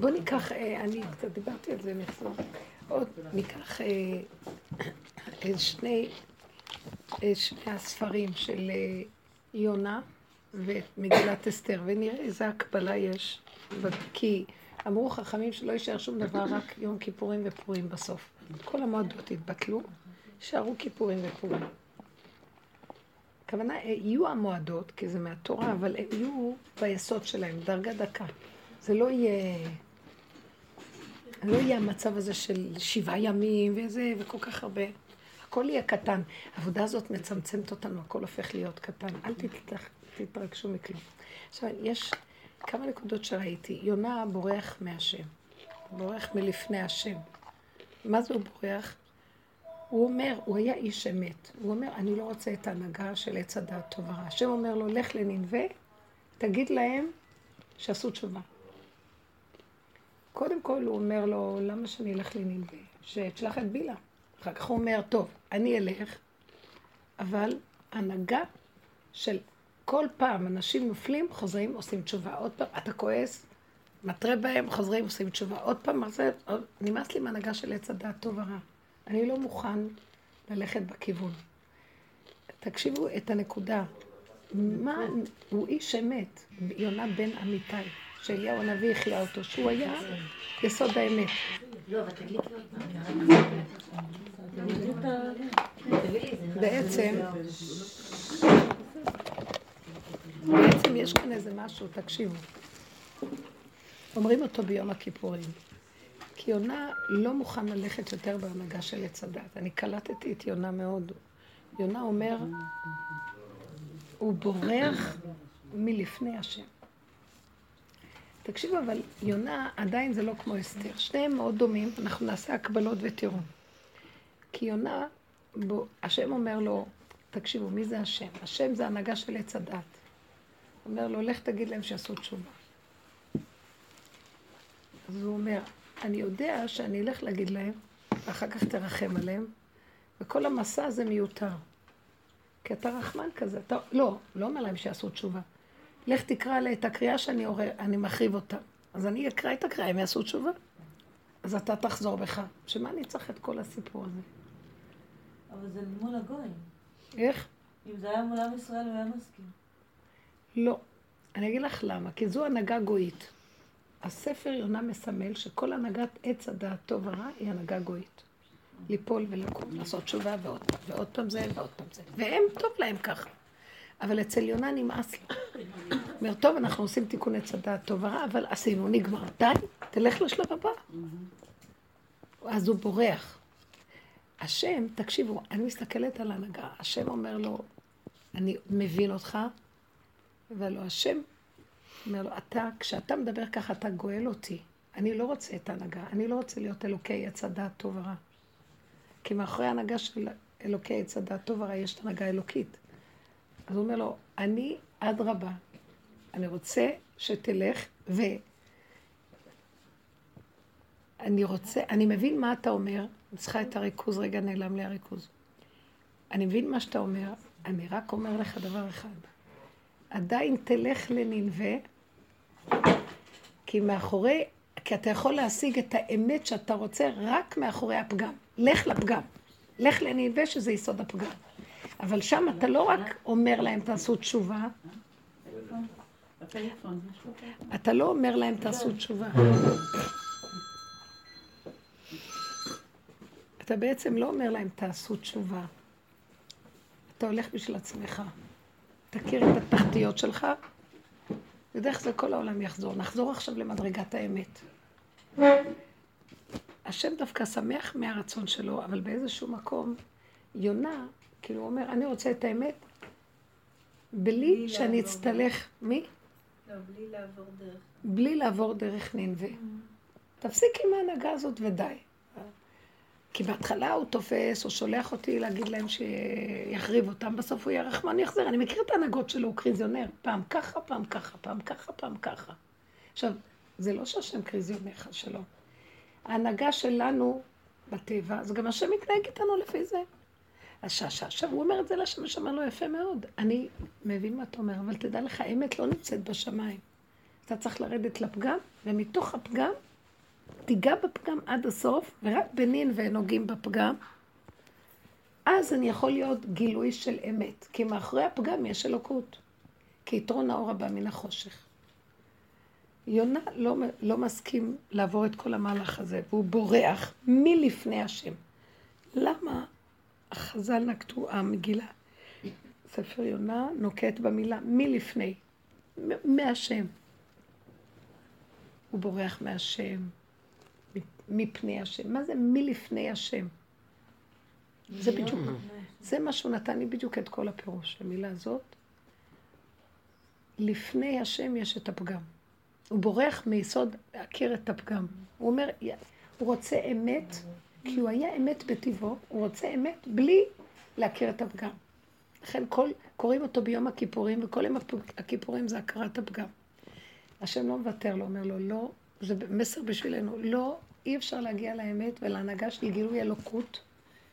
בוא ניקח, אה, אני קצת דיברתי על זה, נחזור. עוד ניקח אה, שני, שני הספרים של יונה ואת מגילת אסתר, ונראה איזה הקבלה יש. כי אמרו חכמים שלא יישאר שום דבר, רק יום כיפורים ופורים בסוף. כל המועדות התבטלו, יישארו כיפורים ופורים. הכוונה, יהיו המועדות, כי זה מהתורה, אבל הם יהיו ביסוד שלהם, דרגה דקה. זה לא יהיה... לא יהיה המצב הזה של שבעה ימים וזה, וכל כך הרבה. הכל יהיה קטן. העבודה הזאת מצמצמת אותנו, הכל הופך להיות קטן. אל תתרגשו מכלום. עכשיו, יש כמה נקודות שראיתי. יונה בורח מהשם. בורח מלפני השם. מה זה הוא בורח? הוא אומר, הוא היה איש אמת. הוא אומר, אני לא רוצה את ההנהגה של עץ הדעת טוב. השם אומר לו, לך לנינווה, תגיד להם שעשו תשובה. קודם כל הוא אומר לו, למה שאני אלך לנינווה? שתשלח את בילה. אחר כך הוא אומר, טוב, אני אלך, אבל הנהגה של כל פעם אנשים נופלים, חוזרים, עושים תשובה. עוד פעם, אתה כועס, מתרה בהם, חוזרים, עושים תשובה. עוד פעם, נמאס לי מהנהגה של עץ הדעת טוב ורע. אני לא מוכן ללכת בכיוון. תקשיבו את הנקודה. מה, הוא איש אמת, יונה בן אמיתי, שאליהו הנביא החיה אותו, שהוא היה יסוד האמת. בעצם, בעצם יש כאן איזה משהו, תקשיבו. אומרים אותו ביום הכיפורים. כי יונה לא מוכן ללכת יותר בהנהגה של עץ הדת. אני קלטתי את יונה מאוד. יונה אומר, הוא בורח מלפני השם. תקשיבו, אבל יונה עדיין זה לא כמו אסתר. שניהם מאוד דומים, אנחנו נעשה הקבלות ותראו. כי יונה, בו, השם אומר לו, תקשיבו, מי זה השם? השם זה הנהגה של עץ הדת. אומר לו, לך תגיד להם שיעשו תשובה. אז הוא אומר, אני יודע שאני אלך להגיד להם, ואחר כך תרחם עליהם, וכל המסע הזה מיותר. כי אתה רחמן כזה, אתה... לא, לא אומר להם שיעשו תשובה. לך תקרא לי את הקריאה שאני עורר, אני מחריב אותה. אז אני אקרא את הקריאה, הם יעשו תשובה. אז אתה תחזור בך. שמה אני צריך את כל הסיפור הזה? אבל זה מול הגויים. איך? אם זה היה מול עם ישראל, הוא היה מסכים. לא. אני אגיד לך למה. כי זו הנהגה גויית. הספר יונה מסמל שכל הנהגת עץ הדעת טוב ורע היא הנהגה גויית. ליפול ולקום, לעשות תשובה ועוד פעם, ועוד פעם זה ועוד פעם זה. והם, טוב להם ככה. אבל אצל יונה נמאס לו. אומר, טוב, אנחנו עושים תיקון עץ הדעת טוב ורע, אבל עשינו, נגמר. די, תלך לשלב הבא. אז הוא בורח. השם, תקשיבו, אני מסתכלת על הנהגה, השם אומר לו, אני מבין אותך, אבל השם אומר לו, אתה, כשאתה מדבר ככה, אתה גואל אותי. אני לא רוצה את ההנהגה, אני לא רוצה להיות אלוקי עץ הדעת טוב ורע. כי מאחורי ההנהגה של אלוקי עץ הדעת טוב ורע יש את ההנהגה האלוקית. אז הוא אומר לו, אני אדרבה, אני רוצה שתלך ו... אני רוצה, אני מבין מה אתה אומר, אני צריכה את הריכוז, רגע נעלם לי הריכוז. אני מבין מה שאתה אומר, אני רק אומר לך דבר אחד. עדיין תלך לנינווה, כי מאחורי, כי אתה יכול להשיג את האמת שאתה רוצה רק מאחורי הפגם. לך לפגם. לך לנינווה שזה יסוד הפגם. אבל שם אתה לא רק אומר להם תעשו תשובה, אתה לא אומר להם תעשו תשובה. אתה בעצם לא אומר להם תעשו תשובה. אתה הולך בשביל עצמך. תכיר את התחתיות שלך, ודרך זה כל העולם יחזור. נחזור עכשיו למדרגת האמת. השם דווקא שמח מהרצון שלו, אבל באיזשהו מקום, יונה, כאילו הוא אומר, אני רוצה את האמת, בלי שאני אצטלך, מי? לא, בלי לעבור דרך. בלי לעבור דרך ננבה. תפסיק עם ההנהגה הזאת ודי. כי בהתחלה הוא תופס, או שולח אותי להגיד להם שיחריב אותם, בסוף הוא יהיה רחמן יחזר. אני מכיר את ההנהגות שלו, הוא קריזיונר. פעם ככה, פעם ככה, פעם ככה, פעם ככה. עכשיו, זה לא שהשם קריזיונר שלו. ההנהגה שלנו בטבע, אז גם השם מתנהג איתנו לפי זה. אז עכשיו הוא אומר את זה לשם, ושמע לו יפה מאוד. אני מבין מה אתה אומר, אבל תדע לך, האמת לא נמצאת בשמיים. אתה צריך לרדת לפגם, ומתוך הפגם, תיגע בפגם עד הסוף, ורק בנין ונוגעים בפגם, אז אני יכול להיות גילוי של אמת. כי מאחורי הפגם יש אלוקות. כי יתרון האור הבא מן החושך. יונה לא, לא מסכים לעבור את כל המהלך הזה, והוא בורח מלפני השם. למה החז"ל נקטו, המגילה, ספר יונה נוקט במילה מלפני, מהשם. הוא בורח מהשם, מפני השם. מה זה מלפני השם? זה בדיוק, זה מה שהוא נתן לי בדיוק את כל הפירוש, המילה הזאת. לפני השם יש את הפגם. הוא בורח מיסוד להכיר את הפגם. הוא אומר, הוא רוצה אמת, כי הוא היה אמת בטבעו, הוא רוצה אמת בלי להכיר את הפגם. לכן כל, קוראים אותו ביום הכיפורים, וכל יום הכיפורים זה הכרת הפגם. השם לא מוותר לו, אומר לו, לא, זה מסר בשבילנו, לא, אי אפשר להגיע לאמת ולהנהגה של גילוי אלוקות,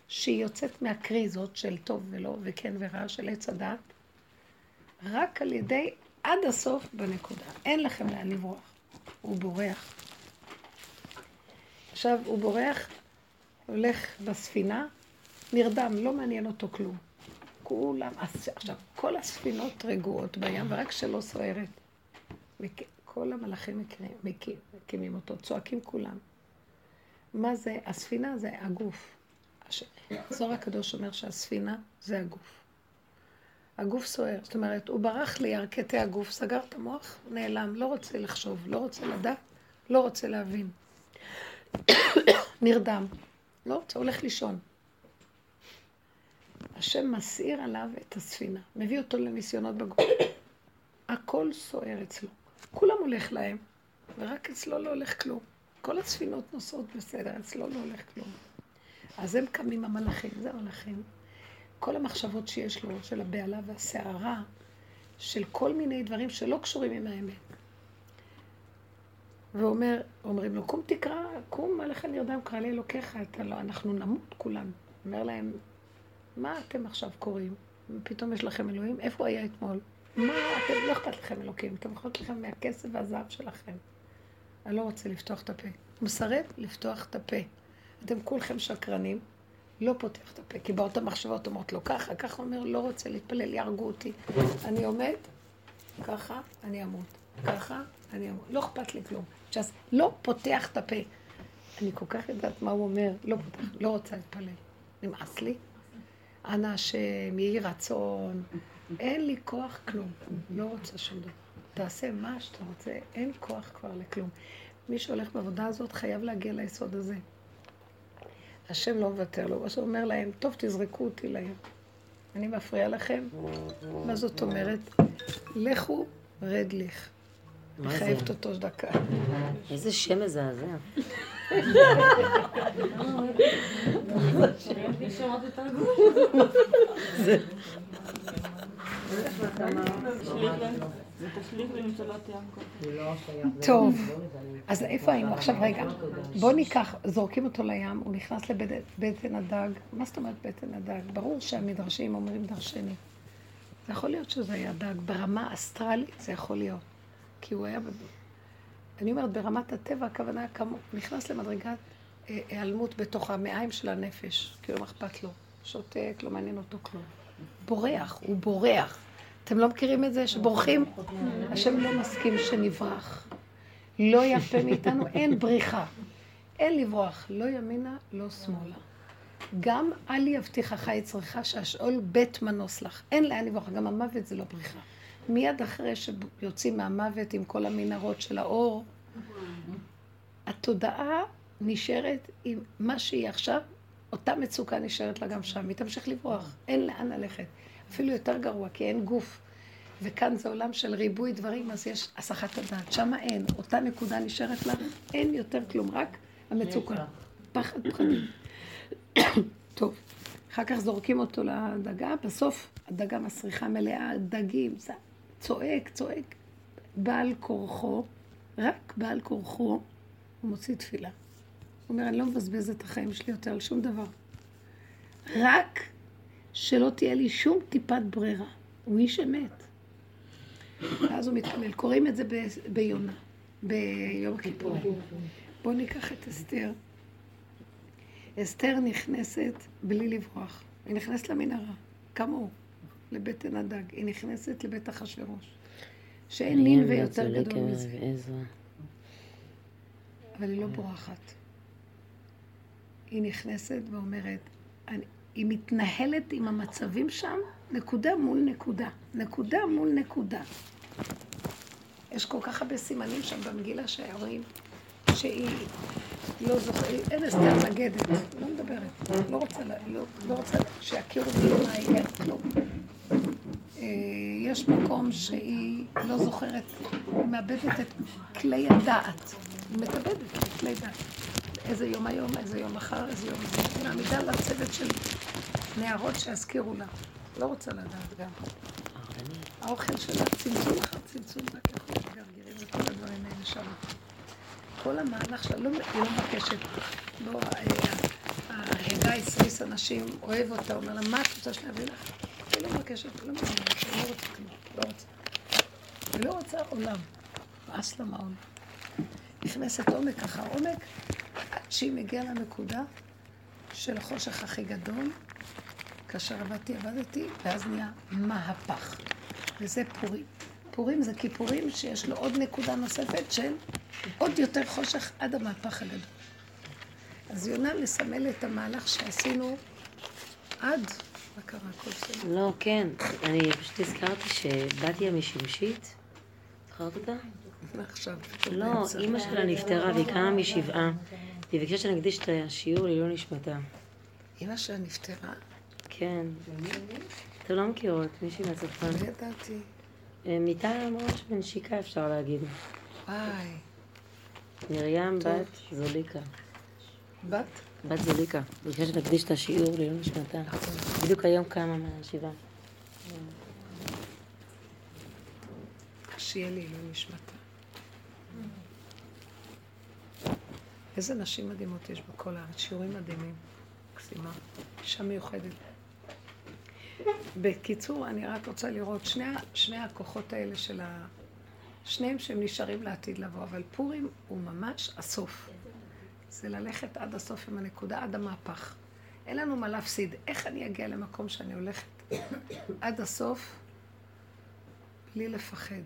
שהיא יוצאת מהקריזות של טוב ולא, וכן ורע, של עץ הדעת, רק על ידי עד הסוף בנקודה. אין לכם לאן לברוח. הוא בורח. עכשיו, הוא בורח, הולך בספינה, נרדם, לא מעניין אותו כלום. כולם, עכשיו, כל הספינות רגועות בים, ורק שלא סוערת. כל המלאכים מקימים אותו, צועקים כולם. מה זה? הספינה זה הגוף. זוהר הקדוש אומר שהספינה זה הגוף. הגוף סוער, זאת אומרת, הוא ברח לירכתי הגוף, סגר את המוח, נעלם, לא רוצה לחשוב, לא רוצה לדעת, לא רוצה להבין. נרדם, לא רוצה, הולך לישון. השם מסעיר עליו את הספינה, מביא אותו לניסיונות בגוף. הכל סוער אצלו. כולם הולך להם, ורק אצלו לא הולך כלום. כל הספינות נוסעות בסדר, אצלו לא הולך כלום. אז הם קמים המלאכים, זה המלאכים. כל המחשבות שיש לו, של הבהלה והסערה, של כל מיני דברים שלא קשורים עם האמת. ואומר, אומרים לו, קום תקרא, קום עליך נרדם, קרא לי אלוקיך, אתה לא, אנחנו נמות כולם. אומר להם, מה אתם עכשיו קוראים? פתאום יש לכם אלוהים? איפה הוא היה אתמול? מה, אתם, לא אכפת לכם אלוקים, אתם אכפת לכם מהכסף והזהב שלכם. אני לא רוצה לפתוח את הפה. הוא מסרב לפתוח את הפה. אתם כולכם שקרנים, לא פותח את הפה, כי באות המחשבות אומרות לו ככה, ככה אומר, לא רוצה להתפלל, יהרגו אותי. אני עומד, ככה, אני אמות. ככה, אני אמות. לא אכפת לי כלום. אז לא פותח את הפה. אני כל כך יודעת מה הוא אומר, לא פותח, לא רוצה להתפלל. נמאס לי. אנא השם, יהי רצון. אין לי כוח כלום. לא רוצה שום דבר. תעשה מה שאתה רוצה, אין כוח כבר לכלום. מי שהולך בעבודה הזאת חייב להגיע ליסוד הזה. השם לא מוותר לו, הוא אומר להם, טוב, תזרקו אותי לים. אני מפריע לכם? מה זאת אומרת? לכו רדליך. מחייבת אותו דקה. איזה שם מזעזע. טוב, אז איפה היינו? עכשיו רגע, בואו ניקח, זורקים אותו לים, הוא נכנס לבטן הדג. מה זאת אומרת בטן הדג? ברור שהמדרשים אומרים דרשני. זה יכול להיות שזה היה דג, ברמה אסטרלית זה יכול להיות. כי הוא היה... אני אומרת, ברמת הטבע, הכוונה כמו, נכנס למדרגת אה, היעלמות בתוך המעיים של הנפש, כאילו מה אכפת לו? שותק, לא מעניין אותו כלום. בורח, הוא בורח. אתם לא מכירים את זה שבורחים? השם לא מסכים שנברח. לא יפה מאיתנו, אין בריחה. אין לברוח, לא ימינה, לא שמאלה. גם אל יבטיחך יצרך שהשאול בית מנוס לך. אין לאן לברוח, גם המוות זה לא בריחה. מיד אחרי שיוצאים מהמוות עם כל המנהרות של האור, התודעה נשארת עם מה שהיא עכשיו, אותה מצוקה נשארת לה גם שם, היא תמשיך לברוח, אין לאן ללכת. אפילו יותר גרוע, כי אין גוף. וכאן זה עולם של ריבוי דברים, אז יש הסחת הדעת. שם אין, אותה נקודה נשארת לה, אין יותר כלום, רק המצוקה. פחד פחדים. טוב, אחר כך זורקים אותו לדגה, בסוף הדגה מסריחה מלאה, דגים, צועק, צועק. בעל כורחו, רק בעל כורחו, הוא מוציא תפילה. הוא אומר, אני לא מבזבז את החיים שלי יותר על שום דבר. רק שלא תהיה לי שום טיפת ברירה. הוא איש אמת. ואז הוא מתפלל. קוראים את זה ב- ביונה, ביום כיפור. בואו ניקח את אסתר. אסתר נכנסת בלי לברוח. היא נכנסת למנהרה, כמוהו, לבטן הדג. היא נכנסת לבית אחשורוש. שאין נין ויותר גדול מזה. אבל היא לא בורחת. היא נכנסת ואומרת, אני, היא מתנהלת עם המצבים שם, נקודה מול נקודה. נקודה מול נקודה. יש כל כך הרבה סימנים שם במגילה שרואים שהיא לא זוכרת, אין אסתר נגדת, לא מדברת, לא רוצה, לא, לא רוצה שיכירו בי מה היא, כלום. אה, יש מקום שהיא לא זוכרת, היא מאבדת את כלי הדעת. היא מתאבדת את כלי דעת. איזה יום היום, איזה יום מחר, איזה יום זה. היא מעמידה לה צוות של נערות שיזכירו לה. לא רוצה לדעת גם. האוכל שלה, צמצום אחר צמצום, רק יכול גרגירים וכל הדברים האלה שם. כל המהלך שלה, לא, היא לא מבקשת. לא, ההגה הסריס אנשים, אוהב אותה, אומר לה, מה את רוצה שאני אביא לך? היא לא מבקשת, לא מבקשת, היא לא רוצה כלום, לא רוצה. היא לא רוצה עולם, מאס לה מהעולם. נכנסת עומק אחר עומק, עד שהיא מגיעה לנקודה של החושך הכי גדול, כאשר עבדתי, עבדתי, ואז נהיה מהפך. וזה פורים. פורים זה כיפורים שיש לו עוד נקודה נוספת של עוד יותר חושך עד המהפך הגדול. אז יונה לסמל את המהלך שעשינו עד, מה קרה? הכל בסדר. לא, כן. אני פשוט הזכרתי שבתיה משמשית, זכרת אותה? עכשיו? לא. אימא שלה נפטרה והיא קמה משבעה. והיא ביקשה שנקדיש את השיעור לעילוי נשמתה. אמא שלה נפטרה? כן. אתם לא מכירות, מישהי מהצפון. לא ידעתי. אה, מיטה ממש בנשיקה אפשר להגיד. וואי. מרים בת זוליקה. בת? בת זוליקה. ביקשה שנקדיש את השיעור לעילוי נשמתה. בדיוק היום קמה מהשבעה. שיהיה לי לא נשמתה. איזה נשים מדהימות יש בכל הארץ, שיעורים מדהימים. מקסימה. אישה מיוחדת. בקיצור, אני רק רוצה לראות שני, שני הכוחות האלה של ה... שניהם שהם נשארים לעתיד לבוא, אבל פורים הוא ממש הסוף. זה ללכת עד הסוף עם הנקודה, עד המהפך. אין לנו מה להפסיד. איך אני אגיע למקום שאני הולכת עד הסוף בלי לפחד?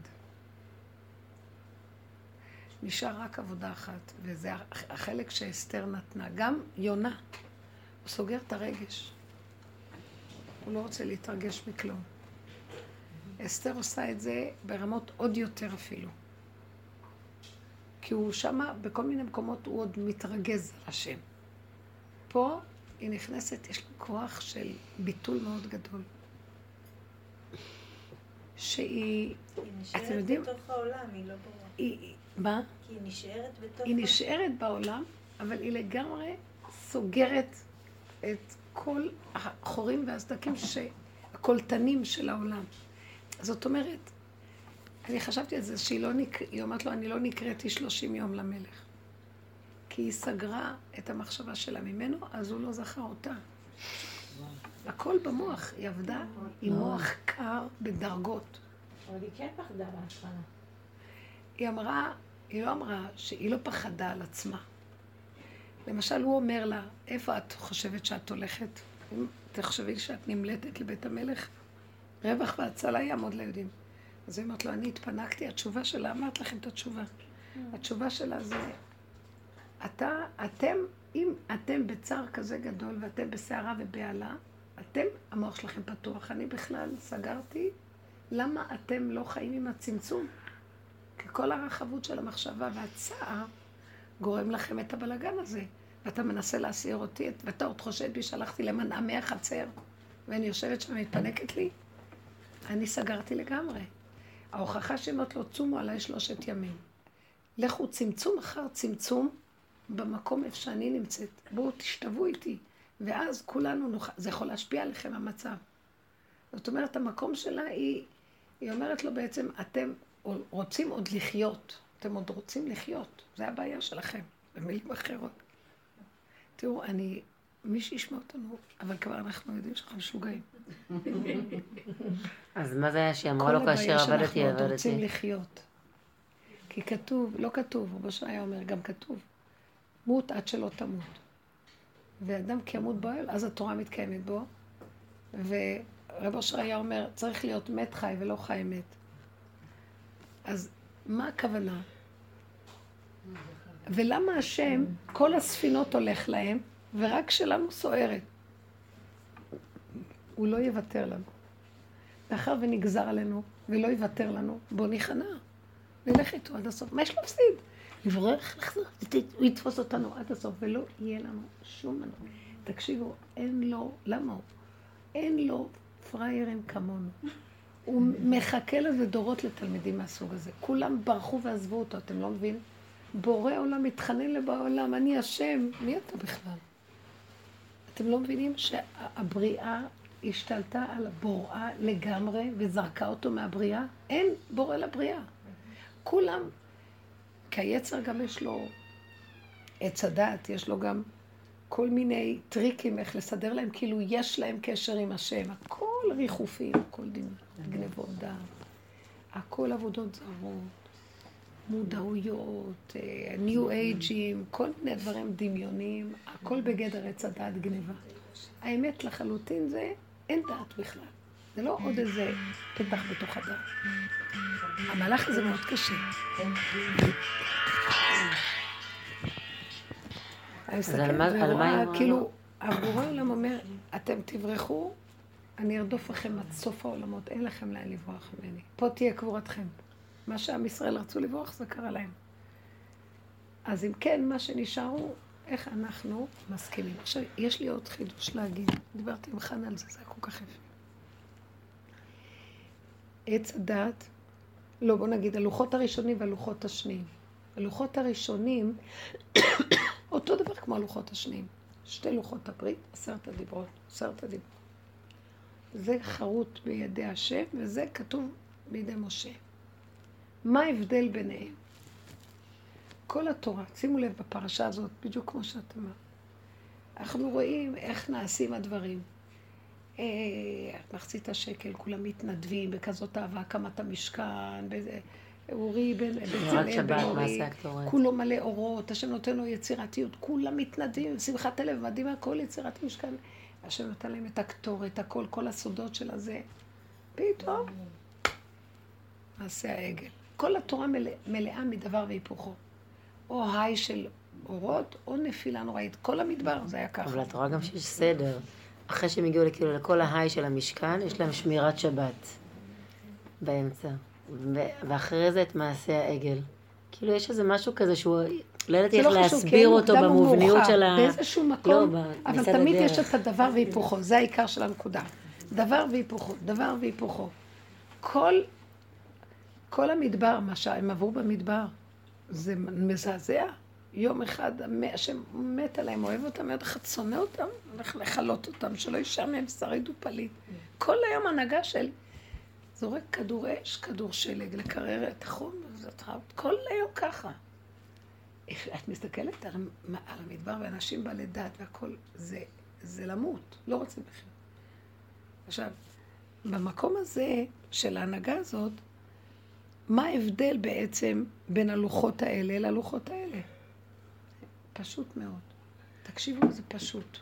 נשאר רק עבודה אחת, וזה הח- החלק שאסתר נתנה. גם יונה, הוא סוגר את הרגש. הוא לא רוצה להתרגש מכלום. אסתר עושה את זה ברמות עוד יותר אפילו. כי הוא שמה, בכל מיני מקומות הוא עוד מתרגז על השם. פה היא נכנסת, יש לה כוח של ביטול מאוד גדול. שהיא, היא אתם נשארת יודעים- בתוך העולם, היא לא ברורה. היא, היא- מה? כי היא נשארת בתוך... היא נשארת בעולם, אבל היא לגמרי סוגרת את כל החורים והסדקים. הקולטנים של העולם. זאת אומרת, אני חשבתי על זה שהיא לא נק... היא אומרת לו, אני לא נקראתי שלושים יום למלך. כי היא סגרה את המחשבה שלה ממנו, אז הוא לא זכר אותה. הכל במוח, היא עבדה עם מוח קר בדרגות. אבל היא כן פחדה בהתחלה. היא אמרה, היא לא אמרה שהיא לא פחדה על עצמה. למשל, הוא אומר לה, איפה את חושבת שאת הולכת? אם תחשבי שאת נמלטת לבית המלך, רווח והצלה יעמוד ליהודים. אז היא אומרת לו, אני התפנקתי, התשובה שלה, אמרת לכם את התשובה. התשובה שלה זה, אתה, אתם, אם אתם בצער כזה גדול ואתם בסערה ובהלה, אתם, המוח שלכם פתוח. אני בכלל סגרתי, למה אתם לא חיים עם הצמצום? כי כל הרחבות של המחשבה והצער גורם לכם את הבלגן הזה. ואתה מנסה להסיר אותי, ואתה עוד חושד בי שהלכתי למנעמי החצר, ואני יושבת שם ומתפנקת לי. אני סגרתי לגמרי. ההוכחה שאומרת לו, צומו עליי שלושת ימים. לכו צמצום אחר צמצום במקום איפה שאני נמצאת. בואו תשתוו איתי. ואז כולנו נוכל, זה יכול להשפיע עליכם המצב. זאת אומרת, המקום שלה היא, היא אומרת לו בעצם, אתם רוצים עוד לחיות. אתם עוד רוצים לחיות. זה הבעיה שלכם, במילים אחרות. תראו, אני מי שישמע אותנו, אבל כבר אנחנו יודעים שאנחנו משוגעים. אז מה זה היה שהיא אמרה כל לו כאשר הבעיה עבדתי, שאנחנו עוד רוצים עבדתי? לחיות. כי כתוב, לא כתוב, רבו שי היה אומר, גם כתוב, מות עד שלא תמות. ואדם כי ימות באוהל, אז התורה מתקיימת בו. ורב אושר היה אומר, צריך להיות מת חי ולא חי מת. אז מה הכוונה? ולמה השם, כל הספינות הולך להם, ורק שלנו סוערת? הוא לא יוותר לנו. מאחר ונגזר עלינו ולא יוותר לנו, בוא ניכנע. נלך איתו עד הסוף. מה יש להפסיד? לברוח, לחזור, הוא יתפוס אותנו עד הסוף, ולא יהיה לנו שום מנוע. תקשיבו, אין לו, למה הוא? אין לו פראיירים כמונו. הוא מחכה לזה דורות לתלמידים מהסוג הזה. כולם ברחו ועזבו אותו, אתם לא מבינים? בורא עולם מתחנן לבורא עולם, אני השם, מי אתה בכלל? אתם לא מבינים שהבריאה השתלטה על הבוראה לגמרי וזרקה אותו מהבריאה? אין בורא לבריאה. כולם, כי היצר גם יש לו עץ הדעת, יש לו גם כל מיני טריקים איך לסדר להם, כאילו יש להם קשר עם השם. הכל ריחופים, הכל דין, גנבות דעת, הכל עבודות זרות, מודעויות, ניו אייג'ים, כל מיני דברים דמיוניים, הכל בגדר עץ הדעת גניבה. האמת לחלוטין זה, אין דעת בכלל. זה לא עוד איזה פתח בתוך הדעת. המהלך הזה מאוד קשה. אני מסתכלת ורואה, כאילו, הבורא עולם אומר, אתם תברחו, אני ארדוף לכם עד סוף העולמות, אין לכם לאן לברוח ממני. פה תהיה קבורתכם. מה שעם ישראל רצו לברוח, זה קרה להם. אז אם כן, מה שנשאר הוא איך אנחנו מסכימים. עכשיו, יש לי עוד חידוש להגיד. דיברתי עם חנה על זה, זה היה כל כך יפה. עץ הדת, לא, בוא נגיד, הלוחות הראשונים והלוחות השניים. הלוחות הראשונים, אותו דבר כמו הלוחות השניים. שתי לוחות הברית, עשרת הדיברות, עשרת הדיברות. זה חרוט בידי השם, וזה כתוב בידי משה. מה ההבדל ביניהם? כל התורה, שימו לב בפרשה הזאת, בדיוק כמו שאת אמרת. אנחנו רואים איך נעשים הדברים. אה, מחצית השקל, כולם מתנדבים בכזאת אהבה, הקמת המשכן, בזה, אורי בן בצלאל בן אורי. כולו מלא אורות, השם נותן לו יצירתיות, כולם מתנדבים, שמחת הלב, מדהימה, כל יצירת משכן. השם נותן להם את הקטורת, הכל, כל הסודות של הזה. פתאום, מעשה העגל. כל התורה מלא, מלאה מדבר והיפוכו. או היי של אורות, או נפילה נוראית. כל המדבר זה היה ככה. אבל את רואה גם שיש סדר. אחרי שהם הגיעו כאילו לכל ההיי של המשכן, יש להם שמירת שבת באמצע. ואחרי זה את מעשה העגל. כאילו יש איזה משהו כזה שהוא... לא ידעתי איך לא להסביר אין אותו במובניות. של ה... באיזשהו לא, מקום, אבל תמיד יש. את הדבר והיפוכו, זה העיקר של הנקודה. דבר והיפוכו, דבר והיפוכו. כל, כל המדבר, מה שהם עברו במדבר, זה מזעזע. יום אחד השם מת עליהם, אוהב אותם, יום אחד שונא אותם, הולך לכלות אותם, שלא ישעמם, שריד ופליט. כל היום הנהגה של זורק כדור אש, כדור שלג, לקרר את החום, כל היום ככה. את מסתכלת על המדבר ואנשים בעלי דת והכל, זה, זה למות, לא רוצים לחיות. עכשיו, במקום הזה של ההנהגה הזאת, מה ההבדל בעצם בין הלוחות האלה ללוחות האלה? פשוט מאוד. תקשיבו, זה פשוט.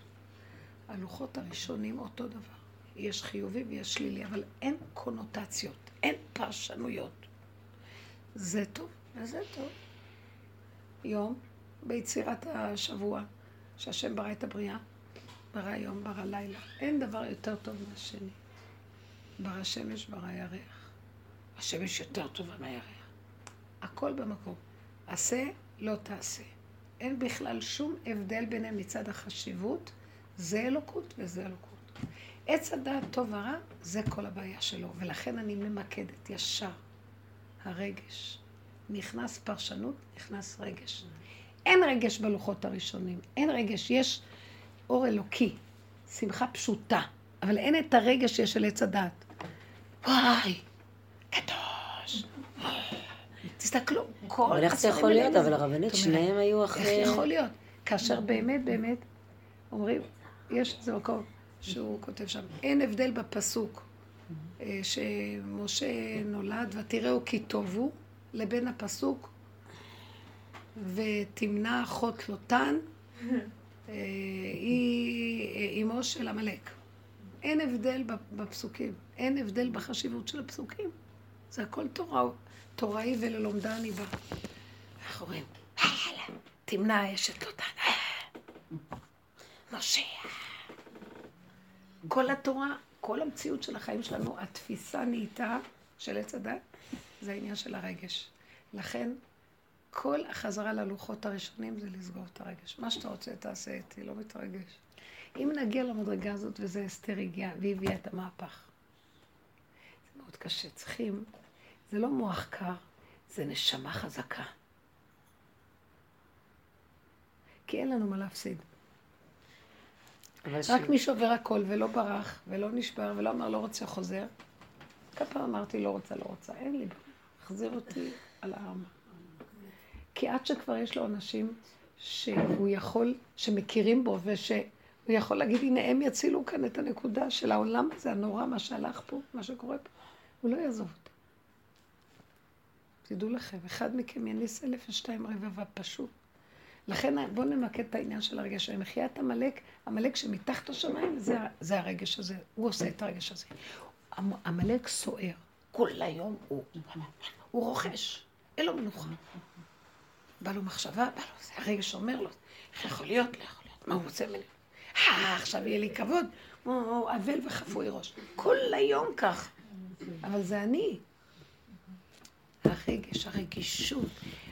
הלוחות הראשונים אותו דבר. יש חיובי ויש שלילי, אבל אין קונוטציות, אין פרשנויות. זה טוב וזה טוב. יום ביצירת השבוע, שהשם ברא את הבריאה, ברא יום, ברא לילה. אין דבר יותר טוב מהשני. ברא שמש, ברא ירח. השמש יותר טובה מהירח. הכל במקום. עשה, לא תעשה. אין בכלל שום הבדל ביניהם מצד החשיבות, זה אלוקות וזה אלוקות. עץ הדעת טוב ורע, זה כל הבעיה שלו, ולכן אני ממקדת ישר. הרגש. נכנס פרשנות, נכנס רגש. אין רגש בלוחות הראשונים, אין רגש, יש אור אלוקי, שמחה פשוטה, אבל אין את הרגש שיש של עץ הדעת. וואי. תסתכלו, כל אבל איך זה יכול להיות? אבל. הרבנית, שניהם היו איך אחרי... יכול להיות? כאשר באמת, באמת, אומרים, יש איזה מקום שהוא כותב שם, אין הבדל בפסוק אה, שמשה נולד ותראו כי טוב הוא, לבין הפסוק ותמנע אחות לוטן, אה, היא אמו של עמלק. אין הבדל בפסוקים, אין הבדל בחשיבות של הפסוקים. זה הכל תורה, תוראי וללומדה אני בא. אנחנו רואים, תמנע אשת לוטן, משה. כל התורה, כל המציאות של החיים שלנו, התפיסה נהייתה של עץ הדת, זה העניין של הרגש. לכן, כל החזרה ללוחות הראשונים זה לסגור את הרגש. מה שאתה רוצה, תעשה איתי, לא מתרגש. אם נגיע למדרגה הזאת, וזה אסתר הגיעה, והיא הביאה את המהפך. מאוד קשה. צריכים, זה לא מוח קר, זה נשמה חזקה. כי אין לנו מה להפסיד. רק ש... מי שעובר הכל ולא ברח, ולא נשבר, ולא אמר לא רוצה חוזר. כמה פעם אמרתי לא רוצה, לא רוצה, אין לי, החזיר אותי על הארמה. כי עד שכבר יש לו אנשים שהוא יכול, שמכירים בו, ושהוא יכול להגיד, הנה הם יצילו כאן את הנקודה של העולם הזה, הנורא, מה שהלך פה, מה שקורה פה, הוא לא יעזוב אותה. תדעו לכם, אחד מכם יניס אלף ושתיים רבבה פשוט. לכן בואו נמקד את העניין של הרגש. מחיית עמלק, עמלק שמתחת השמיים, זה, זה הרגש הזה. הוא עושה את הרגש הזה. עמלק סוער. כל היום הוא, הוא רוכש. אין לו מנוחה. בא לו מחשבה, בא לו, זה הרגש אומר לו, איך יכול להיות? לא יכול להיות. מה הוא רוצה ממני? אה, עכשיו יהיה לי כבוד. הוא אבל וחפוי ראש. כל היום כך. אבל זה אני. הרגש, הרגישות,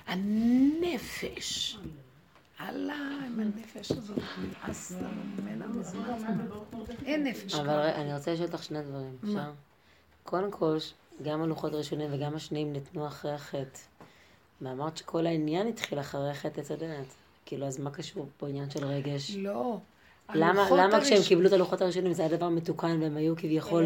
הנפש. עלה עם הנפש הזאת, נמאס ממנה מזמן. אין נפש. אבל אני רוצה לשאול אותך שני דברים, אפשר? קודם כל, גם הלוחות הראשונים וגם השניים ניתנו אחרי החטא. ואמרת שכל העניין התחיל אחרי חטא עץ הדעת. כאילו, אז מה קשור פה עניין של רגש? לא. למה, למה כשהם קיבלו את הלוחות הראשונים זה היה דבר מתוקן והם היו כביכול,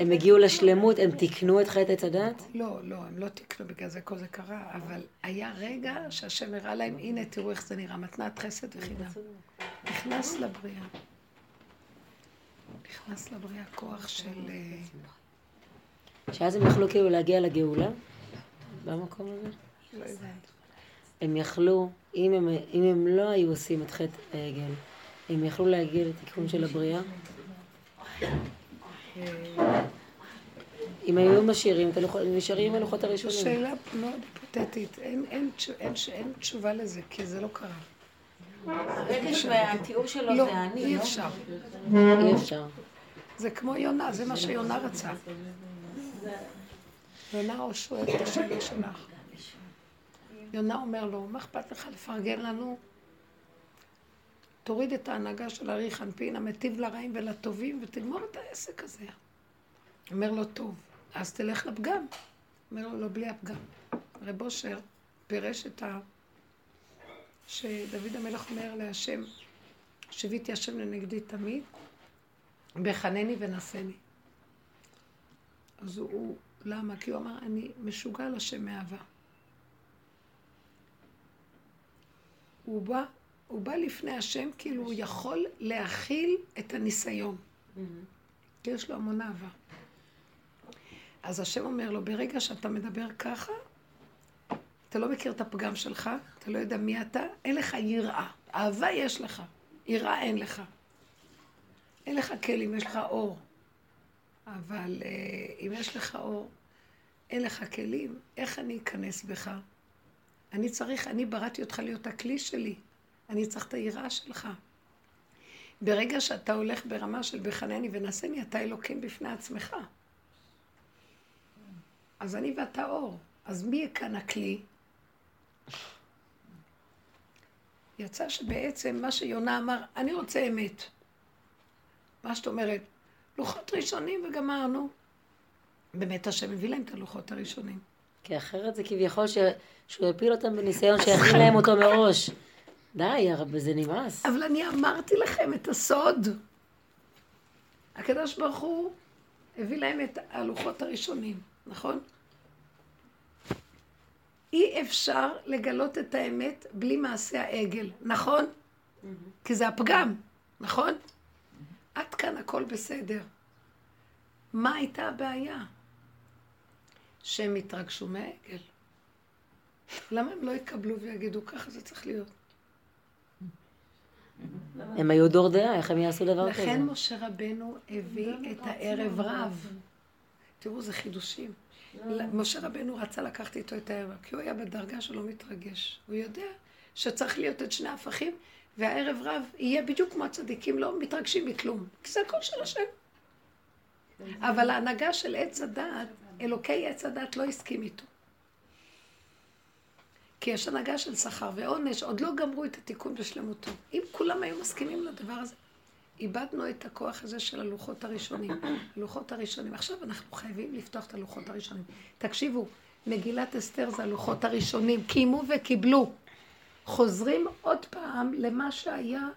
הם הגיעו לשלמות, הם תיקנו את חטא עץ הדת? לא, לא, הם לא תיקנו, בגלל זה כל זה קרה, אבל היה רגע שהשם הראה להם, הנה תראו איך זה נראה, מתנת חסד וחינם. נכנס לבריאה. נכנס לבריאה כוח של... שאז הם יכלו כאילו להגיע לגאולה? במקום הזה? לא הבנתי. הם יכלו, אם הם, אם הם לא היו עושים את חטא העגל, הם יכלו להגיע לתיקון של הבריאה? אם היו משאירים נשארים עם הלוחות הראשונים. זו שאלה מאוד היפותטית, אין, תשובה לזה, כי זה לא קרה. הרגש והתיאור שלו לא, זה אני, אי אפשר. אי אפשר. זה כמו יונה, זה מה שיונה רצה. יונה או שואל את השאלה שלך. יונה אומר לו, מה אכפת לך לפרגן לנו? תוריד את ההנהגה של ארי חנפין, המטיב לרעים ולטובים, ותגמור את העסק הזה. אומר לו, טוב, אז תלך לפגם. אומר לו, לא בלי הפגם. רב אושר פירש את ה... שדוד המלך אומר להשם, שיוויתי השם לנגדי תמיד, בחנני ונשני. אז הוא, למה? כי הוא אמר, אני משוגע לשם מאהבה. הוא בא הוא בא לפני השם כאילו הוא יכול להכיל את הניסיון. כי יש לו המון אהבה. אז השם אומר לו, ברגע שאתה מדבר ככה, אתה לא מכיר את הפגם שלך, אתה לא יודע מי אתה, אין לך יראה. אהבה יש לך, יראה אין לך. אין לך כלים, יש לך אור. אבל אה, אם יש לך אור, אין לך כלים, איך אני אכנס בך? אני צריך, אני בראתי אותך להיות הכלי שלי. אני צריך את היראה שלך. ברגע שאתה הולך ברמה של בחנני ונשני, אתה אלוקים בפני עצמך. אז אני ואתה אור. אז מי כאן הכלי? יצא שבעצם מה שיונה אמר, אני רוצה אמת. מה שאת אומרת, לוחות ראשונים וגמרנו. באמת השם מביא להם את הלוחות הראשונים. כי אחרת זה כביכול ש... שהוא יפיל אותם בניסיון שיכין להם אותו מראש. די, הרבה זה נמאס. אבל אני אמרתי לכם את הסוד. הקדוש ברוך הוא הביא להם את הלוחות הראשונים, נכון? אי אפשר לגלות את האמת בלי מעשה העגל, נכון? כי זה הפגם, נכון? עד כאן הכל בסדר. מה הייתה הבעיה? שהם התרגשו מהעגל. למה הם לא יקבלו ויגידו, ככה זה צריך להיות? הם היו דור דעה, איך הם יעשו דבר כזה? לכן משה רבנו הביא את הערב רב. תראו, זה חידושים. משה רבנו רצה לקחת איתו את הערב, כי הוא היה בדרגה שלא מתרגש. הוא יודע שצריך להיות את שני ההפכים, והערב רב יהיה בדיוק כמו הצדיקים, לא מתרגשים מכלום. כי זה הכל של השם. אבל ההנהגה של עץ הדעת, אלוקי עץ הדעת לא הסכים איתו. כי יש הנהגה של שכר ועונש, עוד לא גמרו את התיקון בשלמותו. אם כולם היו מסכימים לדבר הזה, איבדנו את הכוח הזה של הלוחות הראשונים. הלוחות הראשונים. עכשיו אנחנו חייבים לפתוח את הלוחות הראשונים. תקשיבו, מגילת אסתר זה הלוחות הראשונים. קיימו וקיבלו. חוזרים עוד פעם למה שהיה